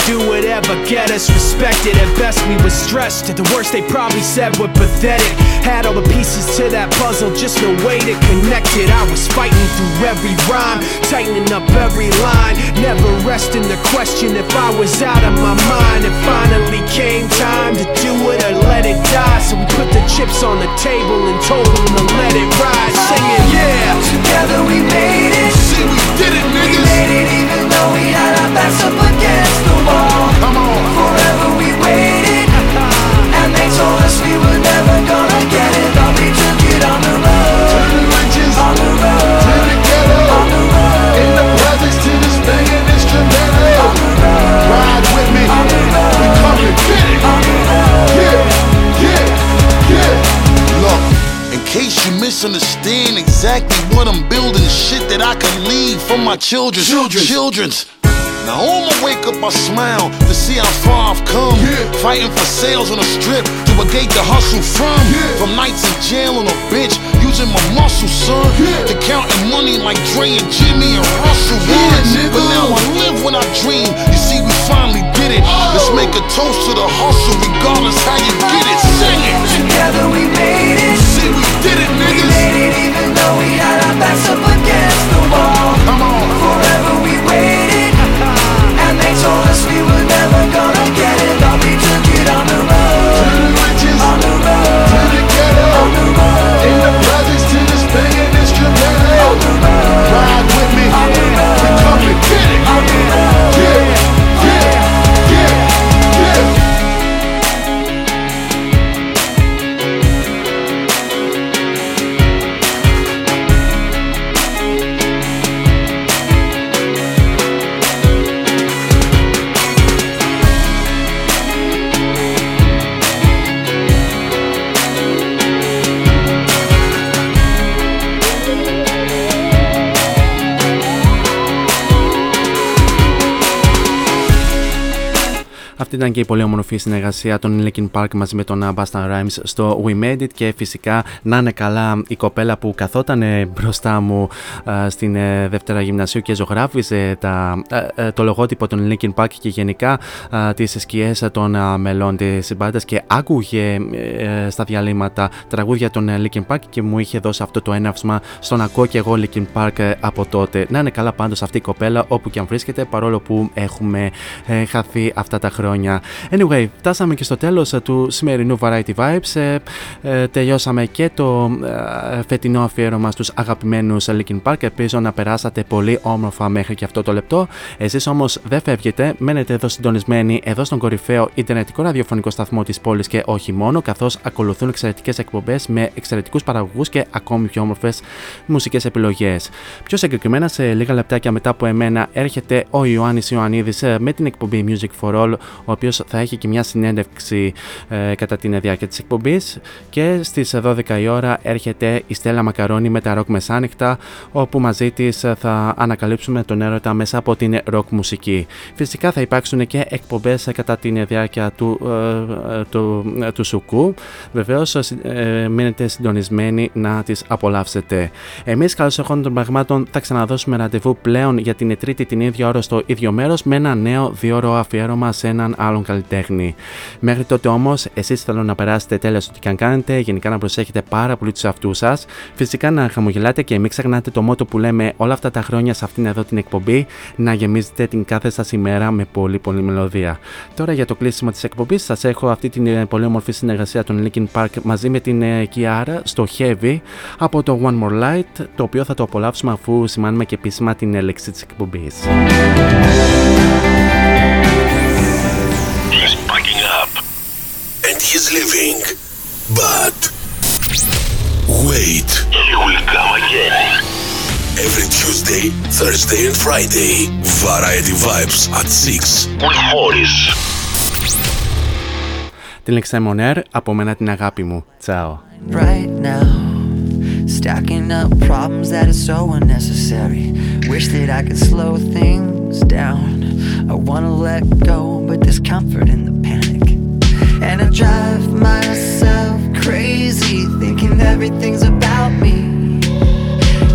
At the worst, they probably said we're pathetic. Had all the pieces to that puzzle, just no way to connect it. I was fighting through every rhyme, tightening up every line, never resting the question if I was out of my mind. It finally came time to do it or let it die. So we put the chips on the table and told them to let it ride, singing, yeah. Together we made it. See, we did it, We niggas. made it even though we had our backs up against the wall. Come on. Forever we they told us we were never gonna get it, but we took it on the To road, the riches, on the to the ghetto, on the road, in the projects to this banging instrumental. on the road, Ride with me, on the road, we come get it. on the road. Yeah, yeah, yeah. Look, in case you misunderstand exactly what I'm building, shit that I can leave for my children. Children. Children's. Now on my wake up I smile to see how far I've come. Fighting for sales on the strip to a gate to hustle from. From nights in jail on a bench using my muscle son. To counting money like Dre and Jimmy and Russell once But now I live when I dream. You see we finally did it. Oh. Let's make a toast to the hustle regardless how you get it. Sing it. Together we made it. See we did it niggas. We made it even though we had our backs up against the wall. Come on. Forever told us we were never gonna get it, but we took it on the road, Αυτή ήταν και η πολύ όμορφη συνεργασία των Linkin Park μαζί με τον Basta Rhymes στο We Made It και φυσικά να είναι καλά η κοπέλα που καθόταν μπροστά μου α, στην ε, δεύτερα γυμνασίου και ζωγράφιζε τα, ε, ε, το λογότυπο των Linkin Park και γενικά α, τις σκιές των α, μελών της μπάντας και άκουγε ε, στα διαλύματα τραγούδια των ε, Linkin Park και μου είχε δώσει αυτό το έναυσμα στο να ακούω και εγώ Linkin Park ε, από τότε. Να είναι καλά πάντως αυτή η κοπέλα όπου και αν βρίσκεται παρόλο που έχουμε ε, χαθεί αυτά τα χρόνια. Anyway, φτάσαμε και στο τέλος ε, του σημερινού Variety Vibes. Ε, ε, τελειώσαμε και το ε, φετινό αφιέρωμα στους αγαπημένους Linkin Park. Ελπίζω να περάσατε πολύ όμορφα μέχρι και αυτό το λεπτό. Εσείς όμως δεν φεύγετε, μένετε εδώ συντονισμένοι εδώ στον κορυφαίο Ιντερνετικό ραδιοφωνικό σταθμό της πόλης και όχι μόνο, καθώς ακολουθούν εξαιρετικές εκπομπές με εξαιρετικούς παραγωγούς και ακόμη πιο όμορφες μουσικές επιλογές. Πιο συγκεκριμένα, σε λίγα λεπτάκια μετά από εμένα έρχεται ο Ιωάννης Ιωαννίδης ε, με την εκπομπή Music for All, ο οποίος θα έχει και μια συνέντευξη ε, κατά την διάρκεια της εκπομπής. Και στις 12 η ώρα έρχεται η Στέλλα Μακαρόνη με τα ροκ μεσάνυχτα, όπου μαζί της θα ανακαλύψουμε τον έρωτα μέσα από την ροκ μουσική. Φυσικά θα υπάρξουν και εκπομπές κατά την διάρκεια του, ε, του, του Σουκού. Βεβαίως, ε, μείνετε συντονισμένοι να τις απολαύσετε. Εμείς, καλώς εχόντων των πραγμάτων, θα ξαναδώσουμε ραντεβού πλέον για την Τρίτη την ίδια ώρα στο ίδιο μέρος με ένα νέο δύο αφιέρωμα σε έναν άλλον καλλιτέχνη. Μέχρι τότε όμως, εσείς θέλω να περάσετε τέλο ό,τι και αν κάνετε, γενικά να προσέχετε πάρα πολύ τους αυτού σας. Φυσικά να χαμογελάτε και μην ξεχνάτε το μότο που λέμε όλα αυτά τα χρόνια σε αυτήν εδώ την εκπομπή, να γεμίζετε την κάθε σας ημέρα με πολύ πολύ μελωδία. Τώρα για το κλείσιμο της εκπομπής, σας έχω αυτή την ε, πολύ όμορφη συνεργασία των Linkin Park μαζί με την Kiara στο Heavy από το One More Light, το οποίο θα το απολαύσουμε αφού σημάνουμε και επίσημα την έλεξη της εκπομπής. and he's leaving. But wait, he will come again. Every Tuesday, Thursday and Friday, Variety Vibes at 6 with Morris. Την Lexemon Air, από μένα την αγάπη μου. Ciao. right now. Stacking up problems that are so unnecessary. Wish that I could slow things down. I wanna let go, but there's comfort in the panic. and I drive myself crazy, thinking everything's about me.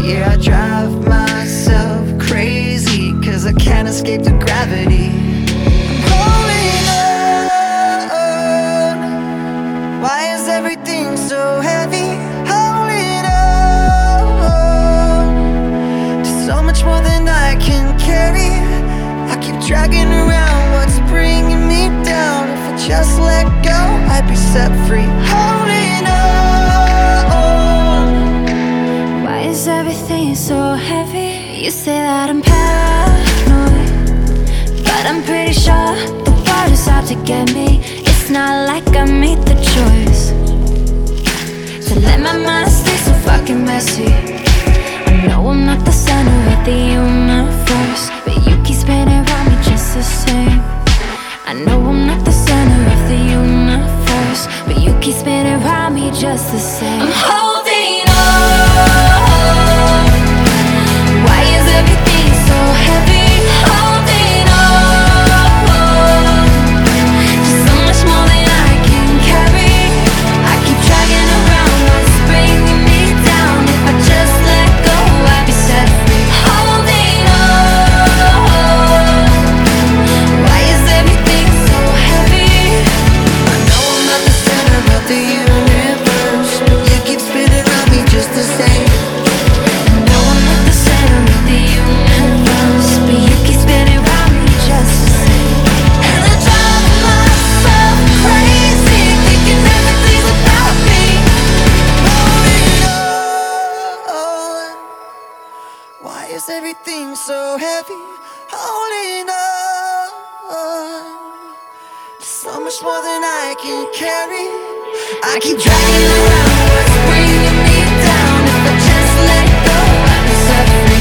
Yeah, I drive myself crazy, cause I can't escape the gravity. I'm holding on. Why is everything so heavy? Holding on to so much more than I can carry. I keep dragging around what's bringing me down. Just let go, I'd be set free. Holding on. Why is everything so heavy? You say that I'm paranoid, but I'm pretty sure the world is out to get me. It's not like I made the choice to let my mind stay so fucking messy. I know I'm not the center of the universe, but you keep spinning around me just the same. I know I'm not the center of the universe, but you keep spinning around me just the same. I'm holding on. Why is everything so heavy? everything so heavy, holding on. So much more than I can carry. I keep dragging around what's bringing me down. If I just let go, I'd be suffering.